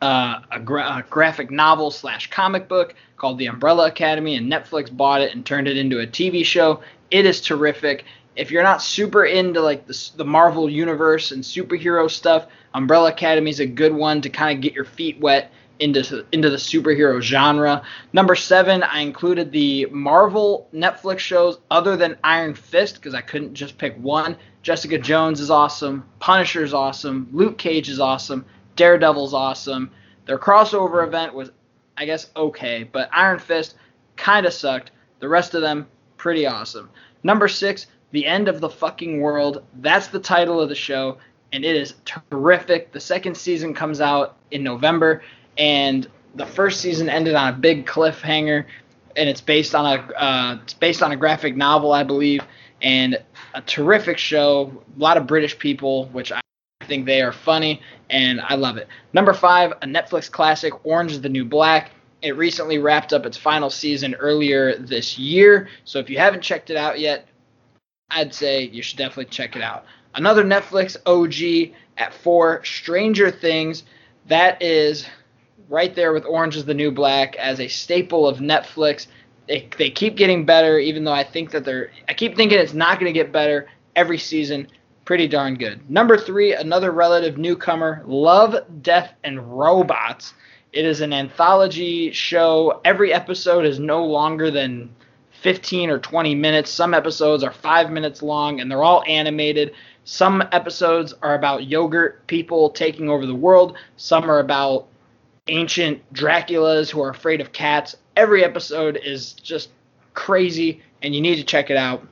uh, a, gra- a graphic novel slash comic book called The Umbrella Academy, and Netflix bought it and turned it into a TV show. It is terrific. If you're not super into like the, the Marvel universe and superhero stuff, Umbrella Academy is a good one to kind of get your feet wet into into the superhero genre. Number seven, I included the Marvel Netflix shows other than Iron Fist because I couldn't just pick one. Jessica Jones is awesome. Punisher is awesome. Luke Cage is awesome. Daredevil's awesome. Their crossover event was, I guess, okay, but Iron Fist kind of sucked. The rest of them, pretty awesome. Number six, The End of the Fucking World. That's the title of the show, and it is terrific. The second season comes out in November, and the first season ended on a big cliffhanger, and it's based on a uh, it's based on a graphic novel, I believe, and a terrific show. A lot of British people, which I think they are funny, and I love it. Number five, a Netflix classic, Orange is the New Black. It recently wrapped up its final season earlier this year, so if you haven't checked it out yet, I'd say you should definitely check it out. Another Netflix OG at four, Stranger Things. That is right there with Orange is the New Black as a staple of Netflix. They, they keep getting better, even though I think that they're. I keep thinking it's not going to get better every season. Pretty darn good. Number three, another relative newcomer, Love, Death, and Robots. It is an anthology show. Every episode is no longer than 15 or 20 minutes. Some episodes are five minutes long, and they're all animated. Some episodes are about yogurt people taking over the world. Some are about ancient Draculas who are afraid of cats. Every episode is just crazy, and you need to check it out.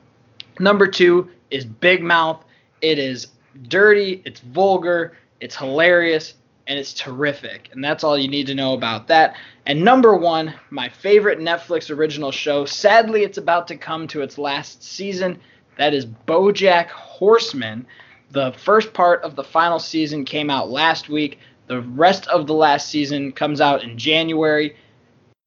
Number two is Big Mouth. It is dirty, it's vulgar, it's hilarious, and it's terrific. And that's all you need to know about that. And number one, my favorite Netflix original show. Sadly, it's about to come to its last season. That is BoJack Horseman. The first part of the final season came out last week. The rest of the last season comes out in January.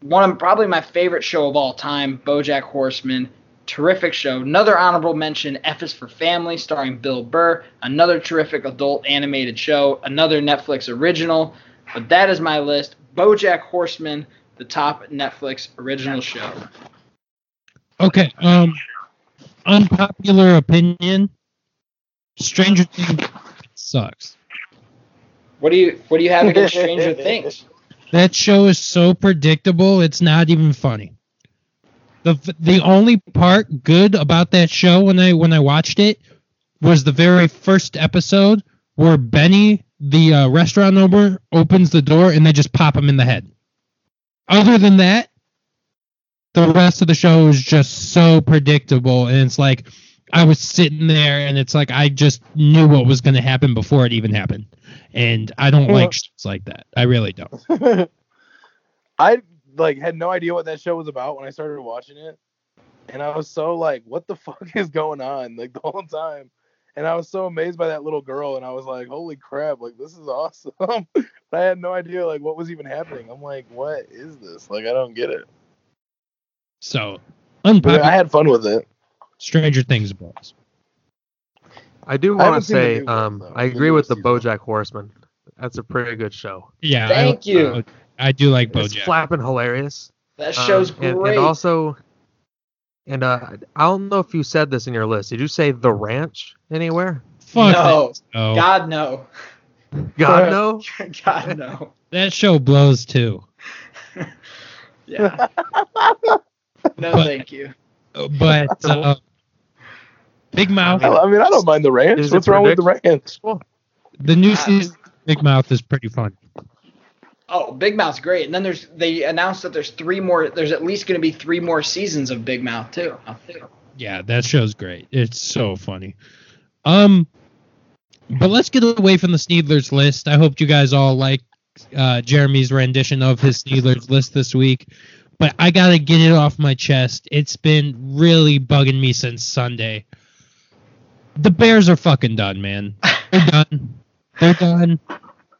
One of probably my favorite show of all time, BoJack Horseman. Terrific show. Another honorable mention, F is for Family, starring Bill Burr. Another terrific adult animated show. Another Netflix original. But that is my list. BoJack Horseman, the top Netflix original show. Okay. Um, unpopular opinion. Stranger Things sucks. What do you What do you have against Stranger Things? That show is so predictable. It's not even funny. the The only part good about that show when I when I watched it was the very first episode where Benny, the uh, restaurant owner, opens the door and they just pop him in the head. Other than that, the rest of the show is just so predictable, and it's like I was sitting there and it's like I just knew what was going to happen before it even happened. And I don't like shows like that. I really don't. I like had no idea what that show was about when I started watching it. And I was so like, what the fuck is going on? Like the whole time. And I was so amazed by that little girl and I was like, holy crap, like this is awesome. but I had no idea like what was even happening. I'm like, what is this? Like I don't get it. So unpopular I had fun with it. Stranger Things books. I do want to say, new one, um, I agree with the season. BoJack Horseman. That's a pretty good show. Yeah. Thank I, you. uh, I do like BoJack. It's flapping hilarious. That Um, show's and, great. and also, and uh, I don't know if you said this in your list. Did you say the ranch anywhere? Fuck no, that show. God no, God no. God no. That show blows too. Yeah. No, But- thank you. Uh, But uh, Big Mouth, I, I mean, I don't mind the ranch. Is What's wrong with the ranch? the new season Big Mouth is pretty fun. Oh, Big Mouth's great. And then there's they announced that there's three more. There's at least going to be three more seasons of Big Mouth too. Yeah, that show's great. It's so funny. Um, but let's get away from the Sneedlers list. I hope you guys all like uh, Jeremy's rendition of his Sneedlers list this week. But I gotta get it off my chest. It's been really bugging me since Sunday. The Bears are fucking done, man. They're done. They're done.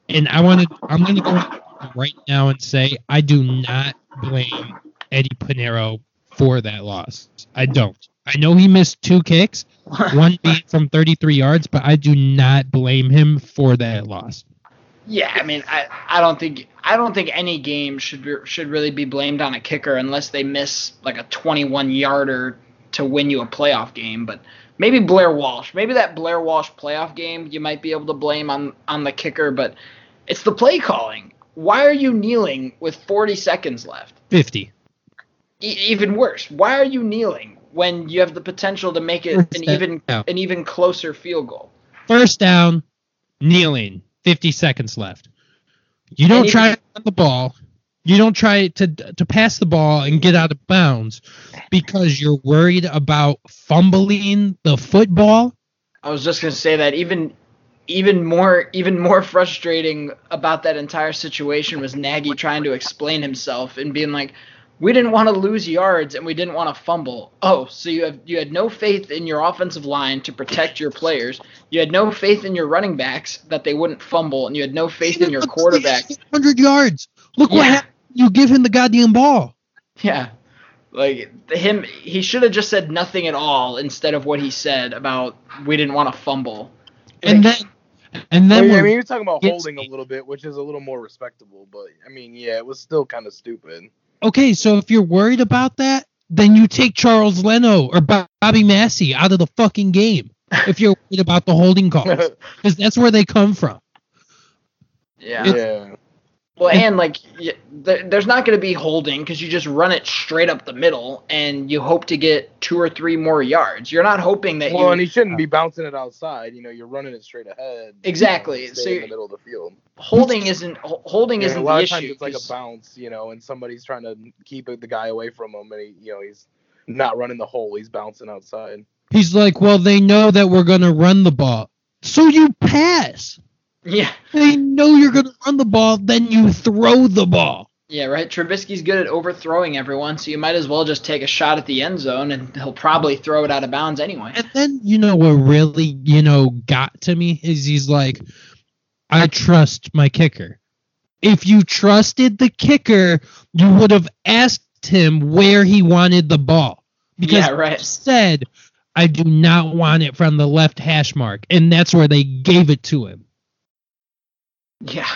And I want to. I'm gonna go right now and say I do not blame Eddy Piñeiro for that loss. I don't. I know he missed two kicks, one being from 33 yards, but I do not blame him for that loss. Yeah, I mean, I, I don't think I don't think any game should be, should really be blamed on a kicker unless they miss like a 21 yarder to win you a playoff game. But maybe Blair Walsh, maybe that Blair Walsh playoff game, you might be able to blame on on the kicker. But it's the play calling. Why are you kneeling with 40 seconds left? 50. E- even worse, why are you kneeling when you have the potential to make it an First even down. an even closer field goal? First down, kneeling, 50 seconds left. You don't And try to run the ball. You don't try to to pass the ball and get out of bounds because you're worried about fumbling the football. I was just gonna say that even even more even more frustrating about that entire situation was Nagy trying to explain himself and being like, "We didn't want to lose yards and we didn't want to fumble." Oh, so you have you had no faith in your offensive line to protect your players. You had no faith in your running backs that they wouldn't fumble, and you had no faith in your quarterback. 100 yards. Look what happened. You give him the goddamn ball. Yeah. Like him he should have just said nothing at all instead of what he said about we didn't want to fumble. And Like, then And then Well, yeah, I mean, you're talking about holding a little bit, which is a little more respectable. But I mean, yeah, it was still kind of stupid. okay, so if you're worried about that, then you take Charles Leno or Bobby Massie out of the fucking game. If you're worried about the holding calls, because that's where they come from. Yeah. yeah. Well, and like there's not going to be holding because you just run it straight up the middle and you hope to get two or three more yards. You're not hoping that Well, you and he shouldn't be bouncing it outside. You know, you're running it straight ahead. Exactly, You know, so in the middle of the field. holding isn't holding Yeah, isn't a lot the of times issue. it's like a bounce, you know, and somebody's trying to keep the guy away from him, and he, you know, he's not running the hole. He's bouncing outside. He's like, well, they know that we're gonna run the ball, so you pass. Yeah, They know you're gonna run the ball, then you throw the ball. yeah, right. Trubisky's good at overthrowing everyone, so you might as well just take a shot at the end zone and he'll probably throw it out of bounds anyway. And then you know what really you know got to me is he's like, I trust my kicker. If you trusted the kicker, you would have asked him where he wanted the ball. Because Yeah, right. he said, I do not want it from the left hash mark. And that's where they gave it to him. Yeah,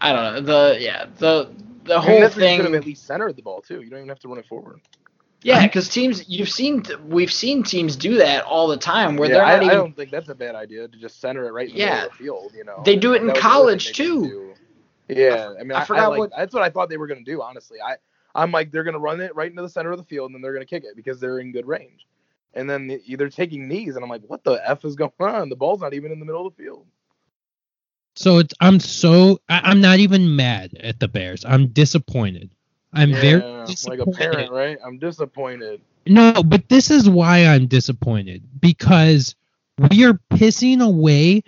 I don't know the yeah the the I mean, whole where you thing. could have at least centered the ball too. You don't even have to run it forward. Yeah, because teams you've seen we've seen teams do that all the time where yeah, they're I, not I even don't think that's a bad idea to just center it right in the Yeah. middle of the field. You know, They do it in That was the other college, thing they could too. Yeah, I mean, I I, forgot I like, what- that's what I thought they were gonna do. Honestly, I I'm like they're gonna run it right into the center of the field and then they're gonna kick it because they're in good range. And then they- they're taking knees, and I'm like, what the f is going on? The ball's not even in the middle of the field. So it's I'm so I, I'm not even mad at the Bears. I'm disappointed. I'm very Yeah, like disappointed. a parent, right? I'm disappointed. No, but this is why I'm disappointed because we are pissing away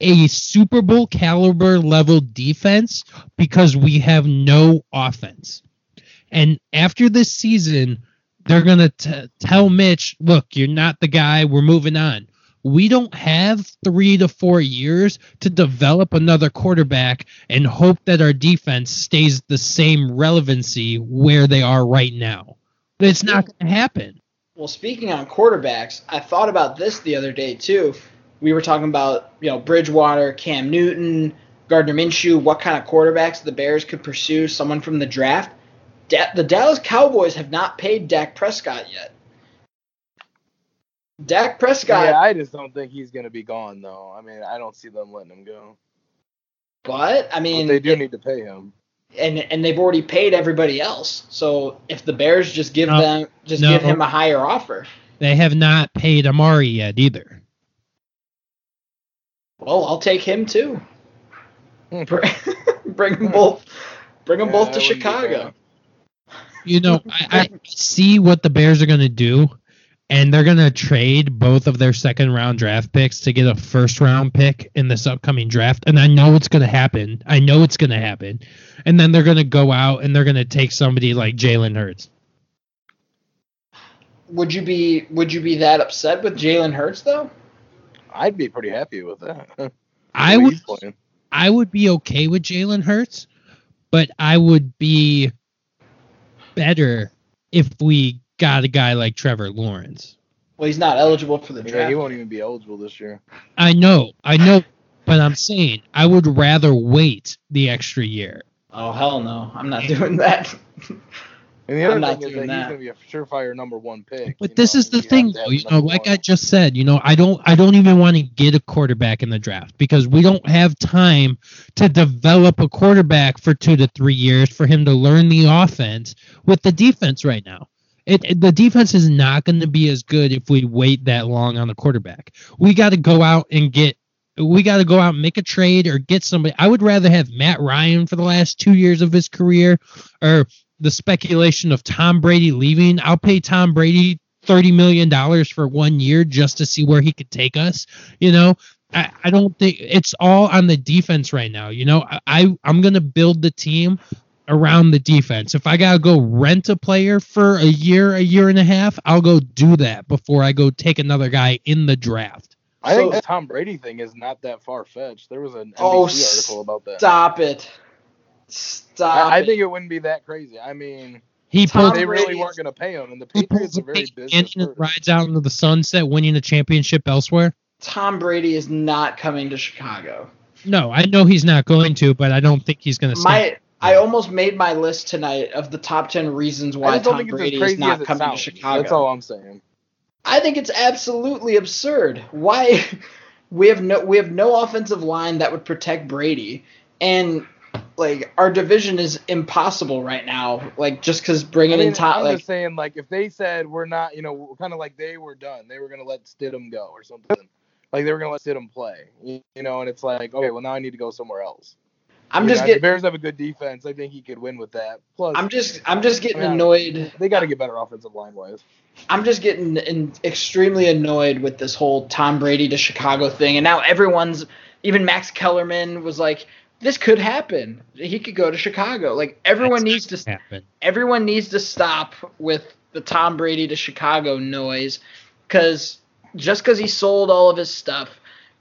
a Super Bowl caliber level defense because we have no offense. And after this season, they're going to tell Mitch, look, you're not the guy. We're moving on. We don't have three to four years to develop another quarterback and hope that our defense stays the same relevancy where they are right now. It's not going to happen. Well, speaking on quarterbacks, I thought about this the other day too. We were talking about you know Bridgewater, Cam Newton, Gardner Minshew, what kind of quarterbacks the Bears could pursue, someone from the draft. The Dallas Cowboys have not paid Dak Prescott yet. Dak Prescott, yeah, I just don't think he's gonna be gone though. I mean, I don't see them letting him go. but I But mean, they do need to pay him. and and they've already paid everybody else. So if the Bears just give No. them just No. give him a higher offer, They have not paid Amari yet either. well, I'll take him too. Hmm. Bring bring them both, bring them Yeah, both to that wouldn't be Chicago. You know, I, I see what the Bears are going to do, and they're going to trade both of their second round draft picks to get a first round pick in this upcoming draft. And I know it's going to happen. I know it's going to happen. And then they're going to go out and they're going to take somebody like Jalen Hurts. Would you be Would you be that upset with Jalen Hurts though? I'd be pretty happy with that. I would. I would be okay with Jalen Hurts, but I would be better if we got a guy like Trevor Lawrence. Well, he's not eligible for the Yeah, draft. he won't even be eligible this year. I know, I know, but I'm saying I would rather wait the extra year. oh hell no, I'm not doing that. And the other I'm not thing is that, doing he's going to be a surefire number one pick. But this know, is the you thing, though. You know, like one. I just said, you know, I don't, I don't even want to get a quarterback in the draft because we don't have time to develop a quarterback for two to three years for him to learn the offense with the defense right now. It, it- the defense is not going to be as good if we wait that long on the quarterback. We got to go out and get. We got to go out and make a trade or get somebody. I would rather have Matt Ryan for the last two years of his career, or the speculation of Tom Brady leaving. I'll pay Tom Brady thirty million dollars for one year just to see where he could take us. You know, I, I don't think it's all on the defense right now. You know, I, I I'm gonna build the team around the defense. If I gotta go rent a player for a year, a year and a half, I'll go do that before I go take another guy in the draft. I think the Tom Brady thing is not that far fetched. There was an NBC Oh, article about that. Stop it. Stop. I, I think it wouldn't be that crazy. I mean, He Tom pulls, they really is- weren't going to pay him, and the he Patriots are a very Peyton business and rides out into the sunset, winning a championship elsewhere. Tom Brady is not coming to Chicago. No, I know he's not going to, but I don't think he's going to. My I almost made my list tonight of the top ten reasons why Tom Brady is not coming sounds. to Chicago. That's all I'm saying. I think it's absolutely absurd. Why we have no we have no offensive line that would protect Brady, and like our division is impossible right now. Like just because bringing I mean, in top I'm like just saying, like, if they said we're not, you know, kind of like they were done, they were gonna let Stidham go or something. Like they were gonna let Stidham play, you know, and it's like, okay, well now I need to go somewhere else. I'm You just know, getting The Bears have a good defense. I think he could win with that. Plus, I'm just I'm just getting I mean, annoyed. they got to get better offensive line wise. I'm just getting in, extremely annoyed with this whole Tom Brady to Chicago thing, and now everyone's even Max Kellerman was like, "This could happen. He could go to Chicago." Like everyone needs to happen. everyone needs to stop with the Tom Brady to Chicago noise, because just because he sold all of his stuff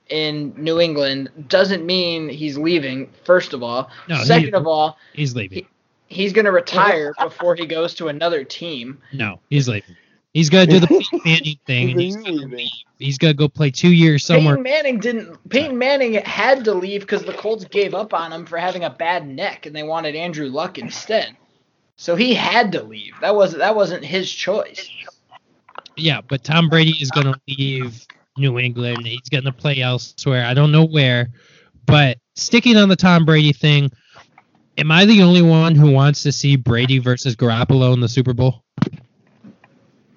in New England doesn't mean he's leaving. First of all, No, he- second of all, He's leaving. he's gonna retire before he goes to another team. No, he's leaving. He's going to do the Peyton Manning thing, and he's He's gonna leaving. leave. He's got to go play two years somewhere. Peyton Manning didn't. Peyton Manning had to leave because the Colts gave up on him for having a bad neck, and they wanted Andrew Luck instead. So he had to leave. That was that wasn't his choice. Yeah, but Tom Brady is going to leave New England. He's going to play elsewhere. I don't know where. But sticking on the Tom Brady thing, am I the only one who wants to see Brady versus Garoppolo in the Super Bowl?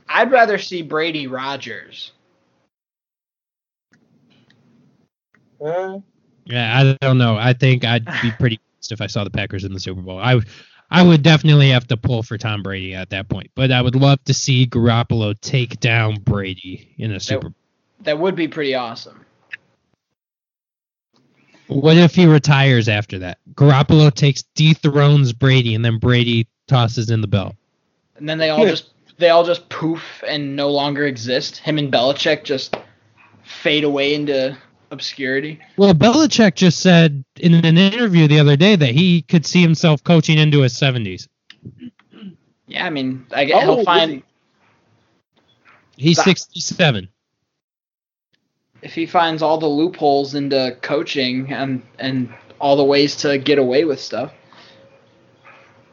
I'd rather see Brady Rogers. Uh, Yeah, I don't know. I think I'd be pretty pissed if I saw the Packers in the Super Bowl. I I would definitely have to pull for Tom Brady at that point. But I would love to see Garoppolo take down Brady in a Super Bowl. That would be pretty awesome. What if he retires after that? Garoppolo takes dethrones Brady and then Brady tosses in the belt. And then they all just they all just poof and no longer exist. Him and Belichick just fade away into obscurity. Well, Belichick just said in an interview the other day that he could see himself coaching into his 70s. Yeah, I mean, I get How he'll find? He's Stop. 67. if he finds all the loopholes into coaching and and all the ways to get away with stuff.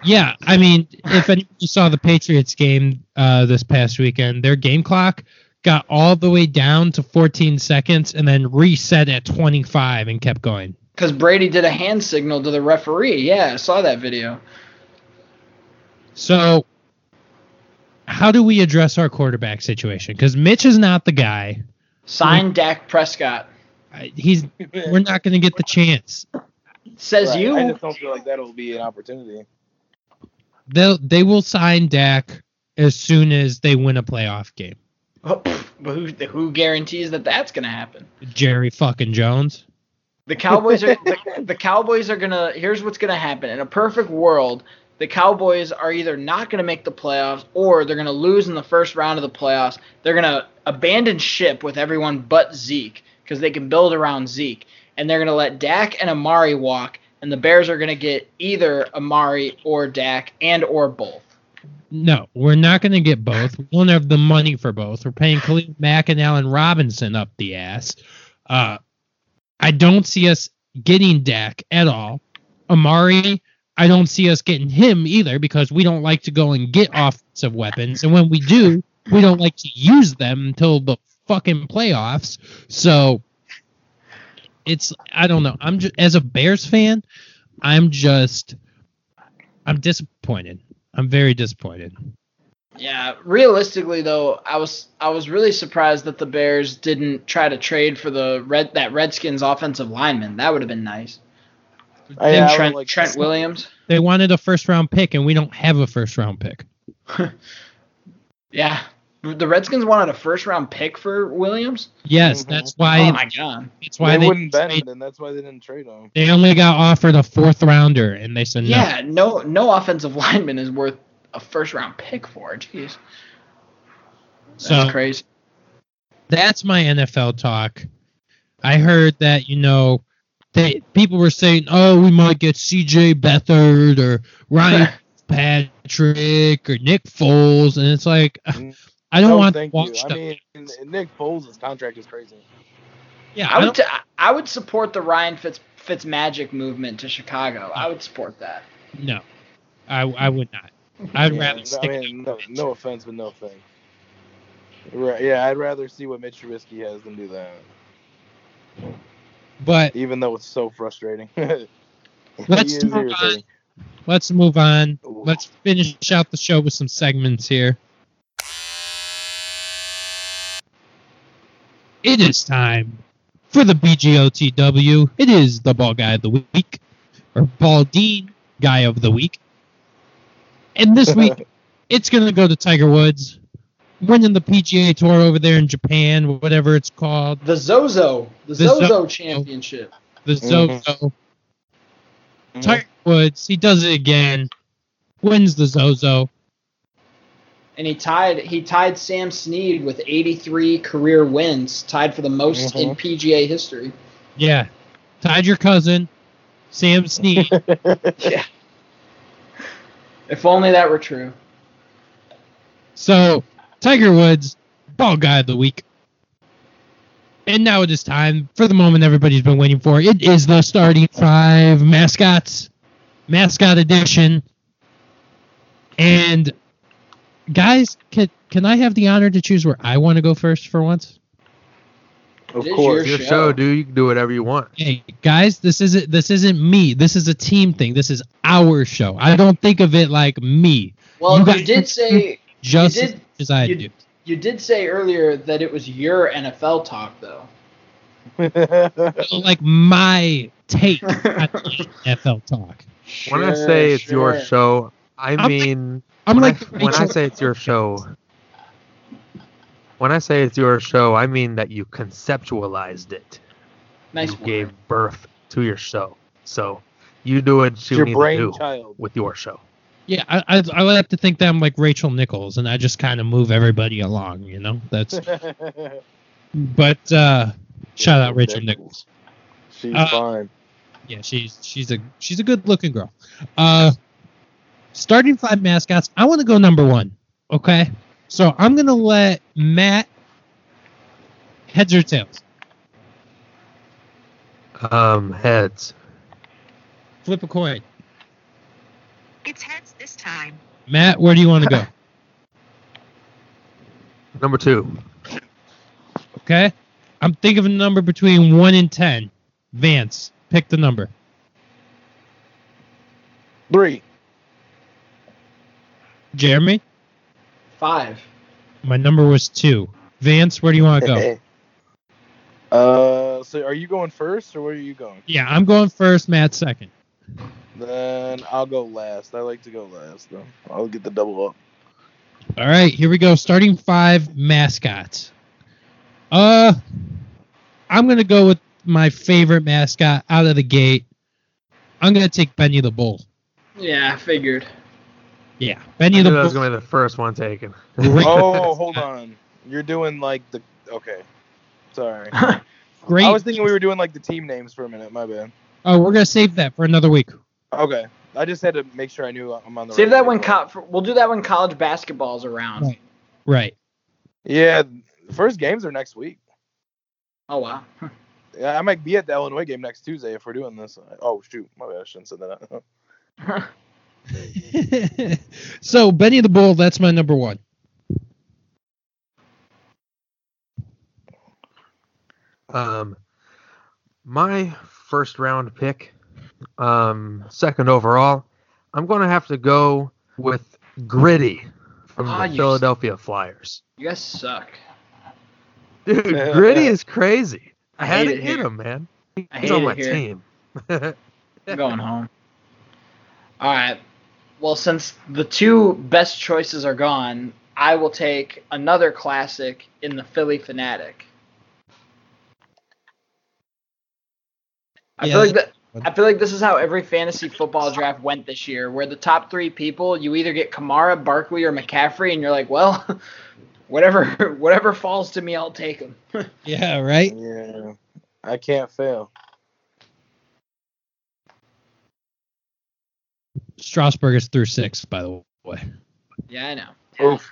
Yeah, I mean, if anybody saw the Patriots game uh, this past weekend, their game clock got all the way down to 14 seconds and then reset at 25 and kept going. Because Brady did a hand signal to the referee. Yeah, I saw that video. So, how do we address our quarterback situation? Because Mitch is not the guy. Sign hmm. Dak Prescott. He's we're not going to get the chance. Says right. you. I just don't feel like that'll be an opportunity. They'll they will sign Dak as soon as they win a playoff game. Oh, but who who guarantees that that's gonna happen? Jerry fucking Jones. The Cowboys are the, the Cowboys are gonna. Here's what's gonna happen. In a perfect world, the Cowboys are either not gonna make the playoffs or they're gonna lose in the first round of the playoffs. They're gonna abandon ship with everyone but Zeke because they can build around Zeke, and they're gonna let Dak and Amari walk, and the Bears are gonna get either Amari or Dak and or both. No, we're not going to get both. We won't have the money for both. We're paying Khalil Mack and Allen Robinson up the ass. Uh, I don't see us getting Dak at all. Amari, I don't see us getting him either because we don't like to go and get offensive weapons, and when we do, we don't like to use them until the fucking playoffs. So it's I don't know. I'm just as a Bears fan, I'm just I'm disappointed. I'm very disappointed. Yeah, realistically though, I was I was really surprised that the Bears didn't try to trade for the red that Redskins offensive lineman. That would have been nice. I, And I Trent like- Trent Williams. They wanted a first round pick, and we don't have a first round pick. Yeah. The Redskins wanted a first round pick for Williams. Yes, Mhm. that's why. oh my god. that's why they, they wouldn't bend, trade- and that's why they didn't trade him. They only got offered a fourth rounder, and they said no. Yeah, no no offensive lineman is worth a first round pick for. Jeez. That's So crazy. that's my NFL talk. I heard that you know, they people were saying, oh, we might get C.J. Beathard or Ryan Patrick or Nick Foles, and it's like I don't no, want to thank watch you. them. I mean, Nick Foles' contract is crazy. Yeah, I I would don't, t- I would support the Ryan Fitz Fitzmagic movement to Chicago. I would support that. no, I I would not. I'd Yeah, rather no, stick. I mean, no, no offense, but no thanks. Right, yeah, I'd rather see what Mitch Trubisky has than do that. But Even though it's so frustrating. Let's move on. let's move on. Ooh. Let's finish out the show with some segments here. It is time for the BGOTW. It is the ball guy of the week, or ball dean guy of the week. And this week, it's going to go to Tiger Woods, winning the PGA Tour over there in Japan, whatever it's called, The Zozo, the, The Zo- Zozo Championship. the Mhm. Zozo. Tiger Woods, he does it again, wins the Zozo. And he tied he tied Sam Snead with 83 career wins, tied for the most in Mhm. PGA history. Yeah, tied your cousin, Sam Snead. Yeah. If only that were true. So, Tiger Woods, ball guy of the week. And now it is time for the moment everybody's been waiting for. It is the starting five mascots, mascot edition. And guys, can can I have the honor to choose where I want to go first for once? Of It is course. It's your show. show, dude. You can do whatever you want. Hey guys, this isn't this isn't me. This is a team thing. This is our show. I don't think of it like me. Well, You you, did say Just did- as, as I you- do. you did say earlier that it was your NFL talk though. like my take on NFL talk. When I say it's your show, I mean I'm when like I, when I say it's your show. When I say it's your show, I mean that you conceptualized it. nice you word. gave birth to your show. So you do what It's you your need to do child. with your show. Yeah, I, I I like to think that I'm like Rachel Nichols, and I just kind of move everybody along. You know, that's. But uh, shout out Rachel Nichols. She's Uh, fine. Yeah, she's she's a she's a good looking girl. Uh, starting five mascots. I want to go number one. Okay, so I'm gonna let Matt heads or tails. Um, heads. Flip a coin. It's heads this time. Matt, where do you want to go? Number two. Okay, I'm thinking of a number between one and ten. Vance, pick the number. Three. Jeremy, Five. my number was two. Vance, where do you want to go? Uh, so are you going first or where are you going? Yeah, I'm going first. Matt second. Then I'll go last. I like to go last though. I'll get the double up. All right, here we go. Starting five mascots. Uh, I'm gonna go with my favorite mascot out of the gate. I'm gonna take Benny the Bull. Yeah, I figured. Yeah, I Benny knew the that was gonna be the first one taken. Oh, hold on. You're doing like the okay. Sorry. great. I was thinking we were doing like the team names for a minute. My bad. Oh, we're gonna save that for another week. Okay. I just had to make sure I knew I'm on the. Save right that when wavelength. co- we'll do that when college basketball's around. Right. Right. Yeah, first games are next week. Oh wow. Yeah, I might be at the Illinois game next Tuesday if we're doing this. Oh shoot, my bad. I shouldn't say that. so Benny the Bull, that's my number one. Um, my first round pick, um, second overall, I'm gonna have to go with Gritty from Ah, the you- Philadelphia Flyers. you guys suck. Dude, Gritty is crazy. I, I had to it get him, man. I He's hate on it my here. team. I'm going home. All right. Well, since the two best choices are gone, I will take another classic in the Phillie Phanatic. I Yeah, feel like that. I feel like this is how every fantasy football draft went this year, where the top three people you either get Kamara, Barkley, or McCaffrey, and you're like, well, whatever, whatever falls to me, I'll take them. Yeah, right. yeah, I can't fail. Strasburg is through six, by the way. yeah, I know. Oof.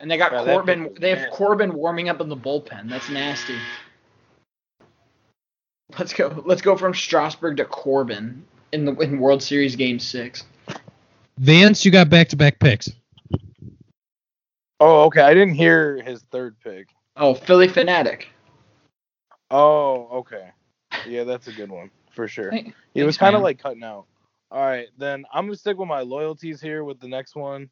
And they got Yeah, Corbin. They have nasty. Corbin warming up in the bullpen. That's nasty. Let's go. Let's go from Strasburg to Corbin in the in World Series Game Six. Vance, you got back to back picks. Oh, okay. I didn't hear his third pick. Oh, Phillie Phanatic. Oh, okay. Yeah, that's a good one for sure. Thank- It was kind of like cutting out. All right, then I'm gonna stick with my loyalties here with the next one.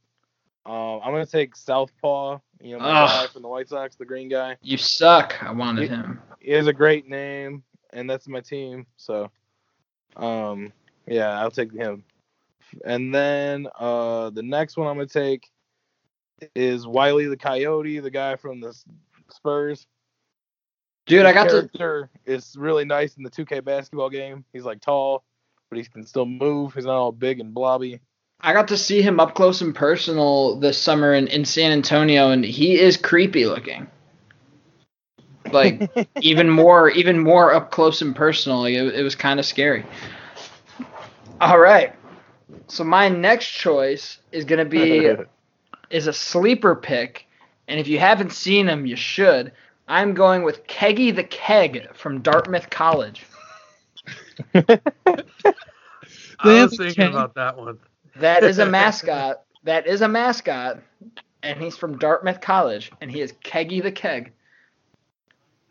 Um, I'm gonna take Southpaw. You know, my Ugh. guy from the White Sox, the green guy. You suck. I wanted Yeah. him. He has a great name, and that's my team. So, um, yeah, I'll take him. And then uh, the next one I'm gonna take is Wiley the Coyote, the guy from the S- Spurs. Dude, I His got to character is really nice in the 2K basketball game. He's like tall, but he can still move. He's not all big and blobby. I got to see him up close and personal this summer in, in San Antonio, and he is creepy looking. Like even more, even more up close and personal. It, it was kind of scary. All right, so my next choice is gonna be is a sleeper pick, and if you haven't seen him, you should. I'm going with Keggy the Keg from Dartmouth College. I was thinking have about that one. That is a mascot. that is a mascot, and he's from Dartmouth College, and he is Keggy the Keg.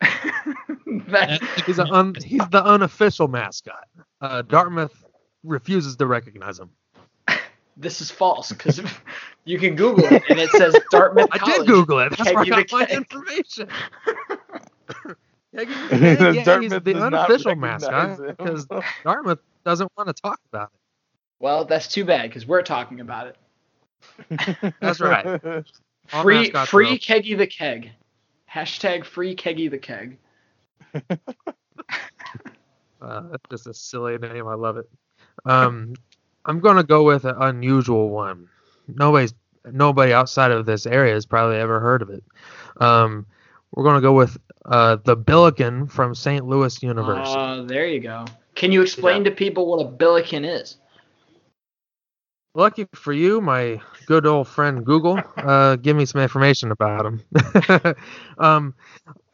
that, He's a un, he's the unofficial mascot. Uh, Dartmouth refuses to recognize him. this is false because you can Google it and it says Dartmouth College, I did Google it. That's where I Keggy got my information. Keggy the yeah, he's Dartmouth the unofficial recognize mascot because Dartmouth doesn't want to talk about it. Well, that's too bad because we're talking about it. That's right. All Free, free will. Keggy the Keg. Hashtag free Keggy the Keg. Uh, that's just a silly name. I love it. Um, I'm gonna go with an unusual one. Nobody's nobody outside of this area has probably ever heard of it. Um, we're gonna go with uh, the Billiken from St. Louis University. Uh, there you go. Can you explain to people what a billiken is? Lucky for you, my good old friend Google uh, give me some information about him. um,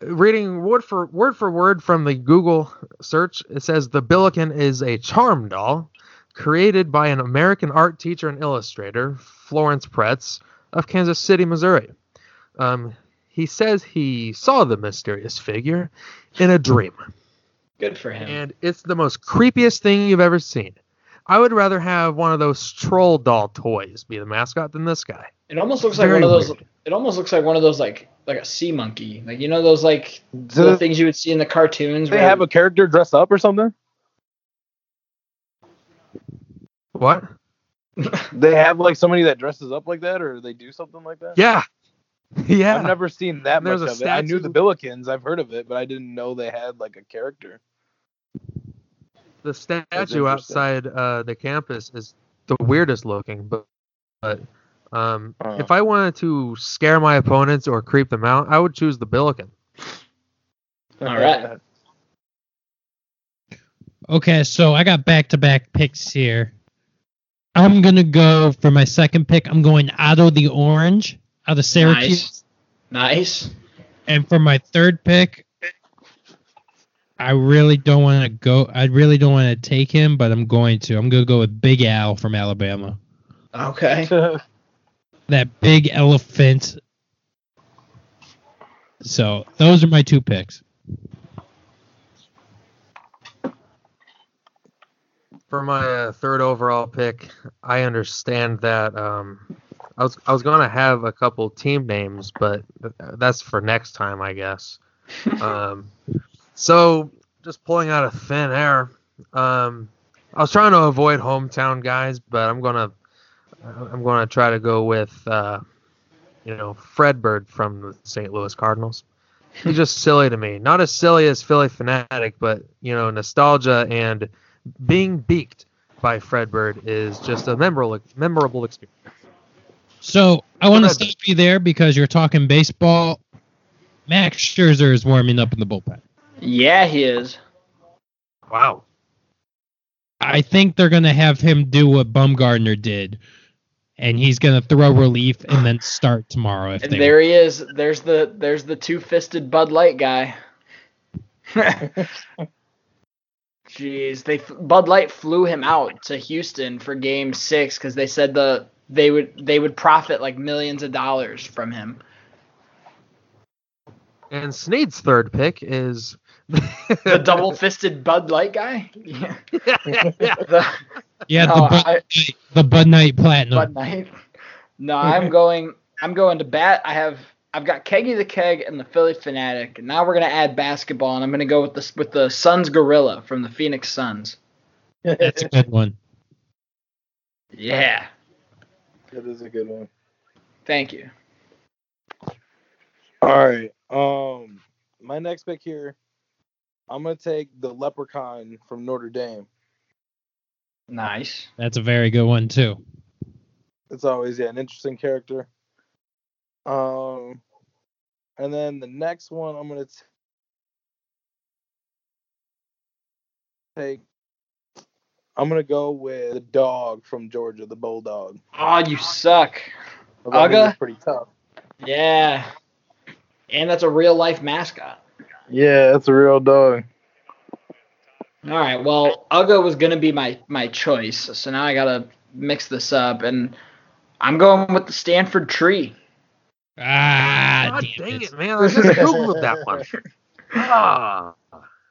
reading word for word for word from the Google search, it says the Billiken is a charm doll created by an American art teacher and illustrator, Florence Pretz of Kansas City, Missouri. Um, he says he saw the mysterious figure in a dream Good for him. and it's the most creepiest thing you've ever seen. I would rather have one of those troll doll toys be the mascot than this guy. It almost looks like Very one of those. weird. It almost looks like one of those like like a sea monkey, like you know those like Do little they, things you would see in the cartoons. they have a character dress up or something? What? They have like somebody that dresses up like that, or they do something like that. Yeah, yeah. I've never seen that There's much a of it. I knew the Billikens. I've heard of it, but I didn't know they had like a character. the statue outside uh, the campus is the weirdest looking, but, but um, Uh. if I wanted to scare my opponents or creep them out, I would choose the Billiken. All right. Okay, so I got back to back picks here. I'm gonna go for my second pick. I'm going Otto the Orange out of Syracuse. Nice. And for my third pick, I really don't want to go. I really don't want to take him, but I'm going to. I'm gonna go with Big Al from Alabama. Okay. That big elephant. So those are my two picks. For my uh, third overall pick, I understand that um, I was I was gonna have a couple team names, but that's for next time, I guess. um, so just pulling out of thin air, um, I was trying to avoid hometown guys, but I'm gonna I'm gonna try to go with uh, you know Fred Bird from the St. Louis Cardinals. He's just silly to me. Not as silly as Phillie Phanatic, but you know nostalgia and being beaked by Fred Bird is just a memorable memorable experience. So I want to ahead. stop you there because you're talking baseball. Max Scherzer is warming up in the bullpen. Yeah, he is. Wow. I think they're gonna have him do what Bumgarner did, and he's gonna throw relief and then start tomorrow. If And they there he is. There's the there's the two fisted Bud Light guy. Jeez, they Bud Light flew him out to Houston for Game Six because they said the they would they would profit like millions of dollars from him. And Snead's third pick is The double fisted Bud Light guy. Yeah. The Yeah, No, oh, the Bud, I- Night, the Bud Night Platinum. Bud Light. No, I'm going. I'm going to bat. I have. I've got Keggy the Keg and the Phillie Phanatic. And now we're gonna add basketball, and I'm gonna go with the with the Suns Gorilla from the Phoenix Suns. That's a good one. Yeah. That is a good one. Thank you. All right. Um, my next pick here, I'm gonna take the Leprechaun from Notre Dame. Nice. That's a very good one too. It's always yeah an interesting character. Um, and then the next one I'm gonna t- take. I'm gonna go with the dog from Georgia, the bulldog. Oh, you suck. I thought he Uga? pretty tough. Yeah. And that's a real life mascot. Yeah, that's a real dog. All right. Well, Uga was gonna be my my choice, so now I gotta mix this up, and I'm going with the Stanford Tree. Ah, God damn dang it. it, man! I just googled that one. Ah.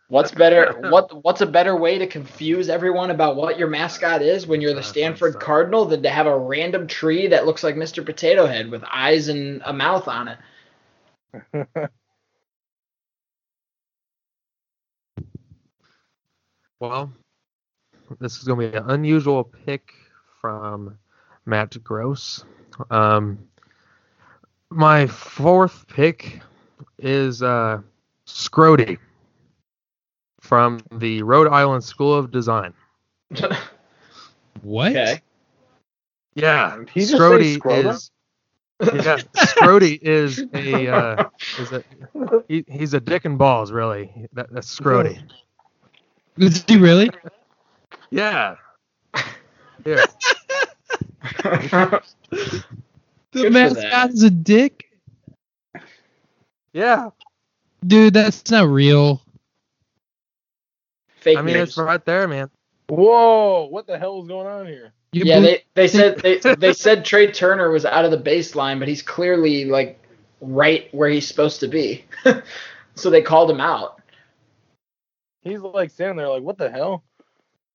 What's better? What What's a better way to confuse everyone about what your mascot is when you're the Stanford. Cardinal than to have a random tree that looks like Mr. Potato Head with eyes and a mouth on it? Well, this is going to be an unusual pick from Matt Gross. Um, my fourth pick is uh, Scrotie from the Rhode Island School of Design. What? Okay. Yeah, Did he just Scrotie is. Yeah, Scrotie is a uh, is a he, he's a dick and balls really. That, that's Scrotie. Is he really? Yeah. Yeah. The Good mascot that. is a dick? Yeah. Dude, that's not real. Fake I mean, news. it's right there, man. Whoa! What the hell is going on here? You yeah, believe- they, they said they, they said Trea Turner was out of the baseline, but he's clearly like right where he's supposed to be. so they called him out. He's like standing there, like, what the hell?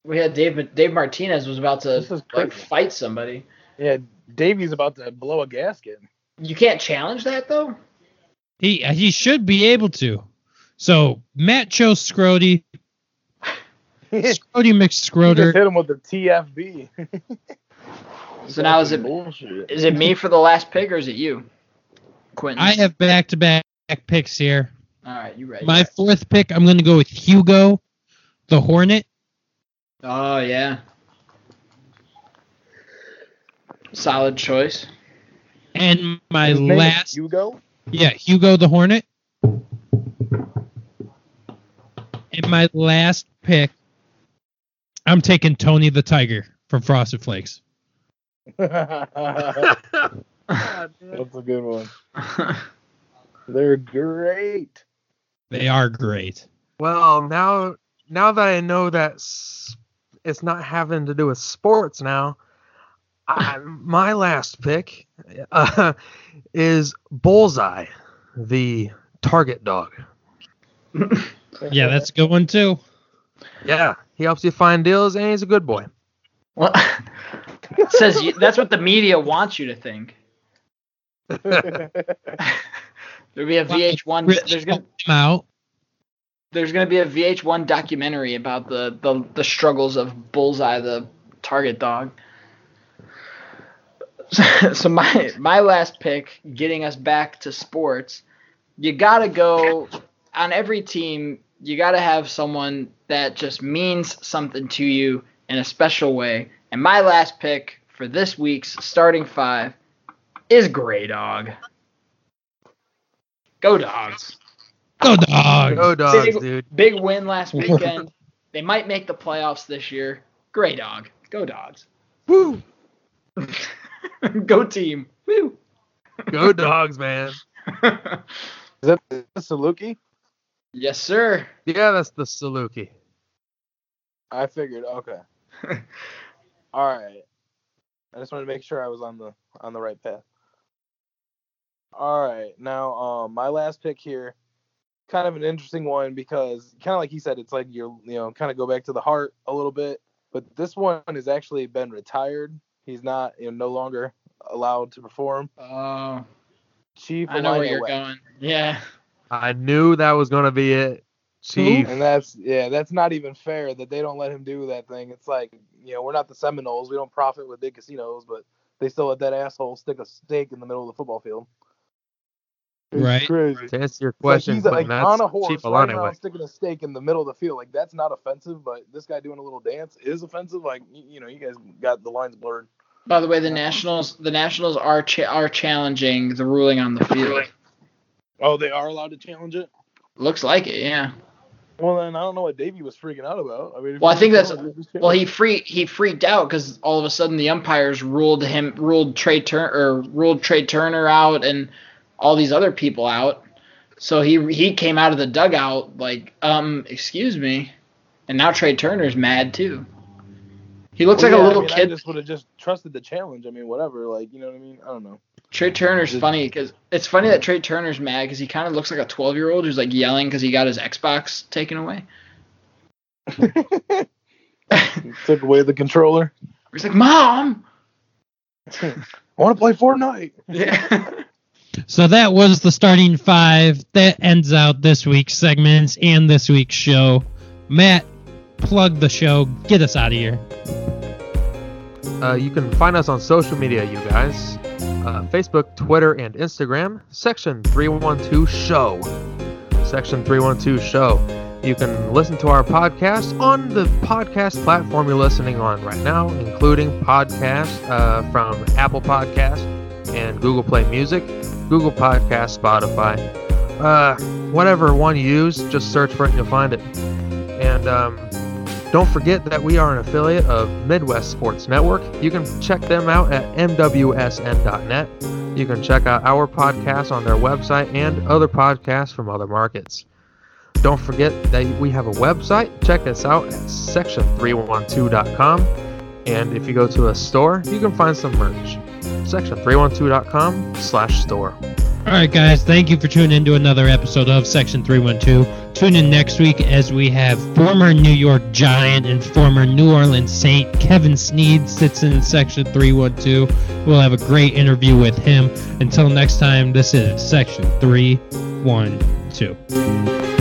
We had Dave Dave Martinez was about to like fight somebody. Yeah, Davey's about to blow a gasket. You can't challenge that though. he he should be able to. So Matt chose Scrotie. He just Scrotie McScroder. hit him with the TFB. So now is it bullshit? is it me for the last pick or is it you, Quentin? I have back to back picks here. All right, you ready? My fourth pick, I'm going to go with Hugo, the Hornet. Oh yeah. Solid choice. And my His last, Hugo. yeah, Hugo the Hornet. And my last pick, I'm taking Tony the Tiger from Frosted Flakes. That's a good one. They're great. They are great. Well, now now that I know that it's not having to do with sports now, I, my last pick uh, is Bullseye, the target dog. Yeah, that's a good one too. Yeah, he helps you find deals, and he's a good boy. Well, says you, that's what the media wants you to think. There'll be a VH1. There's gonna I'm out. there's gonna be a VH1 documentary about the the, the struggles of Bullseye, the target dog. So my my last pick, getting us back to sports, you gotta go on every team. You gotta have someone that just means something to you in a special way. And my last pick for this week's starting five is Gray Dog. Go Dogs. Go dog. Go dogs, Big- dude. Big win last weekend. they might make the playoffs this year. Gray Dog. Go Dogs. Woo! Go team. Woo. Go dogs, man. Is that the Saluki? Yes, sir. Yeah, that's the Saluki. I figured. Okay. All right. I just wanted to make sure I was on the on the right path. All right. Now, um, my last pick here, kind of an interesting one because kind of like he said, it's like you're you know kind of go back to the heart a little bit. But this one has actually been retired. He's not you know no longer allowed to perform. Oh, Chief. I know where you're West. going. Yeah. I knew that was gonna be it. Chief. And that's yeah, that's not even fair that they don't let him do that thing. It's like you know we're not the Seminoles, we don't profit with big casinos, but they still let that asshole stick a stake in the middle of the football field. It's Right. crazy. To answer your It's like question, he's like that's on a horse Chief right Alane now way. sticking a stake in the middle of the field. Like that's not offensive, but this guy doing a little dance is offensive. Like you, you know, you guys got the lines blurred. By the way, the Nationals the Nationals are cha- are challenging the ruling on the field. Oh, they are allowed to challenge it. Looks like it, yeah. Well, then I don't know what Davey was freaking out about. I mean, Well, I think that's- Well, he free he freaked out because all of a sudden the umpires ruled him ruled Trea Turner or ruled Trea Turner out and all these other people out. So he he came out of the dugout like, um, excuse me, and now Trea Turner's mad too. He looks Well, like yeah, a I little mean, I kid. just would have just trusted the challenge. I mean, whatever. Like, you know what I mean? I don't know. Trea Turner's Just- funny because it's funny that Trea Turner's mad because he kind of looks like a 12 year old who's like yelling because he got his Xbox taken away. Took away the controller. He's like, Mom. I want to play Fortnite. Yeah. So that was the starting five. That ends out this week's segments and this week's show. Matt, plug the show. Get us out of here. Uh, you can find us on social media, you guys. Uh, Facebook, Twitter, and Instagram. Section 312 Show. Section 312 Show. You can listen to our podcast on the podcast platform you're listening on right now, including podcasts uh, from Apple Podcast and Google Play Music, Google Podcast, Spotify. Uh, whatever one you use, just search for it and you'll find it. And um, don't forget that we are an affiliate of Midwest Sports Network. You can check them out at MWSN.net. You can check out our podcast on their website and other podcasts from other markets. Don't forget that we have a website. Check us out at section312.com. And if you go to a store, you can find some merch. Section312.com slash store. All right, guys. Thank you for tuning in to another episode of Section 312. Tune in next week as we have former New York Giant and former New Orleans Saint Kevin Sneed sits in Section 312. We'll have a great interview with him. Until next time, this is Section 312.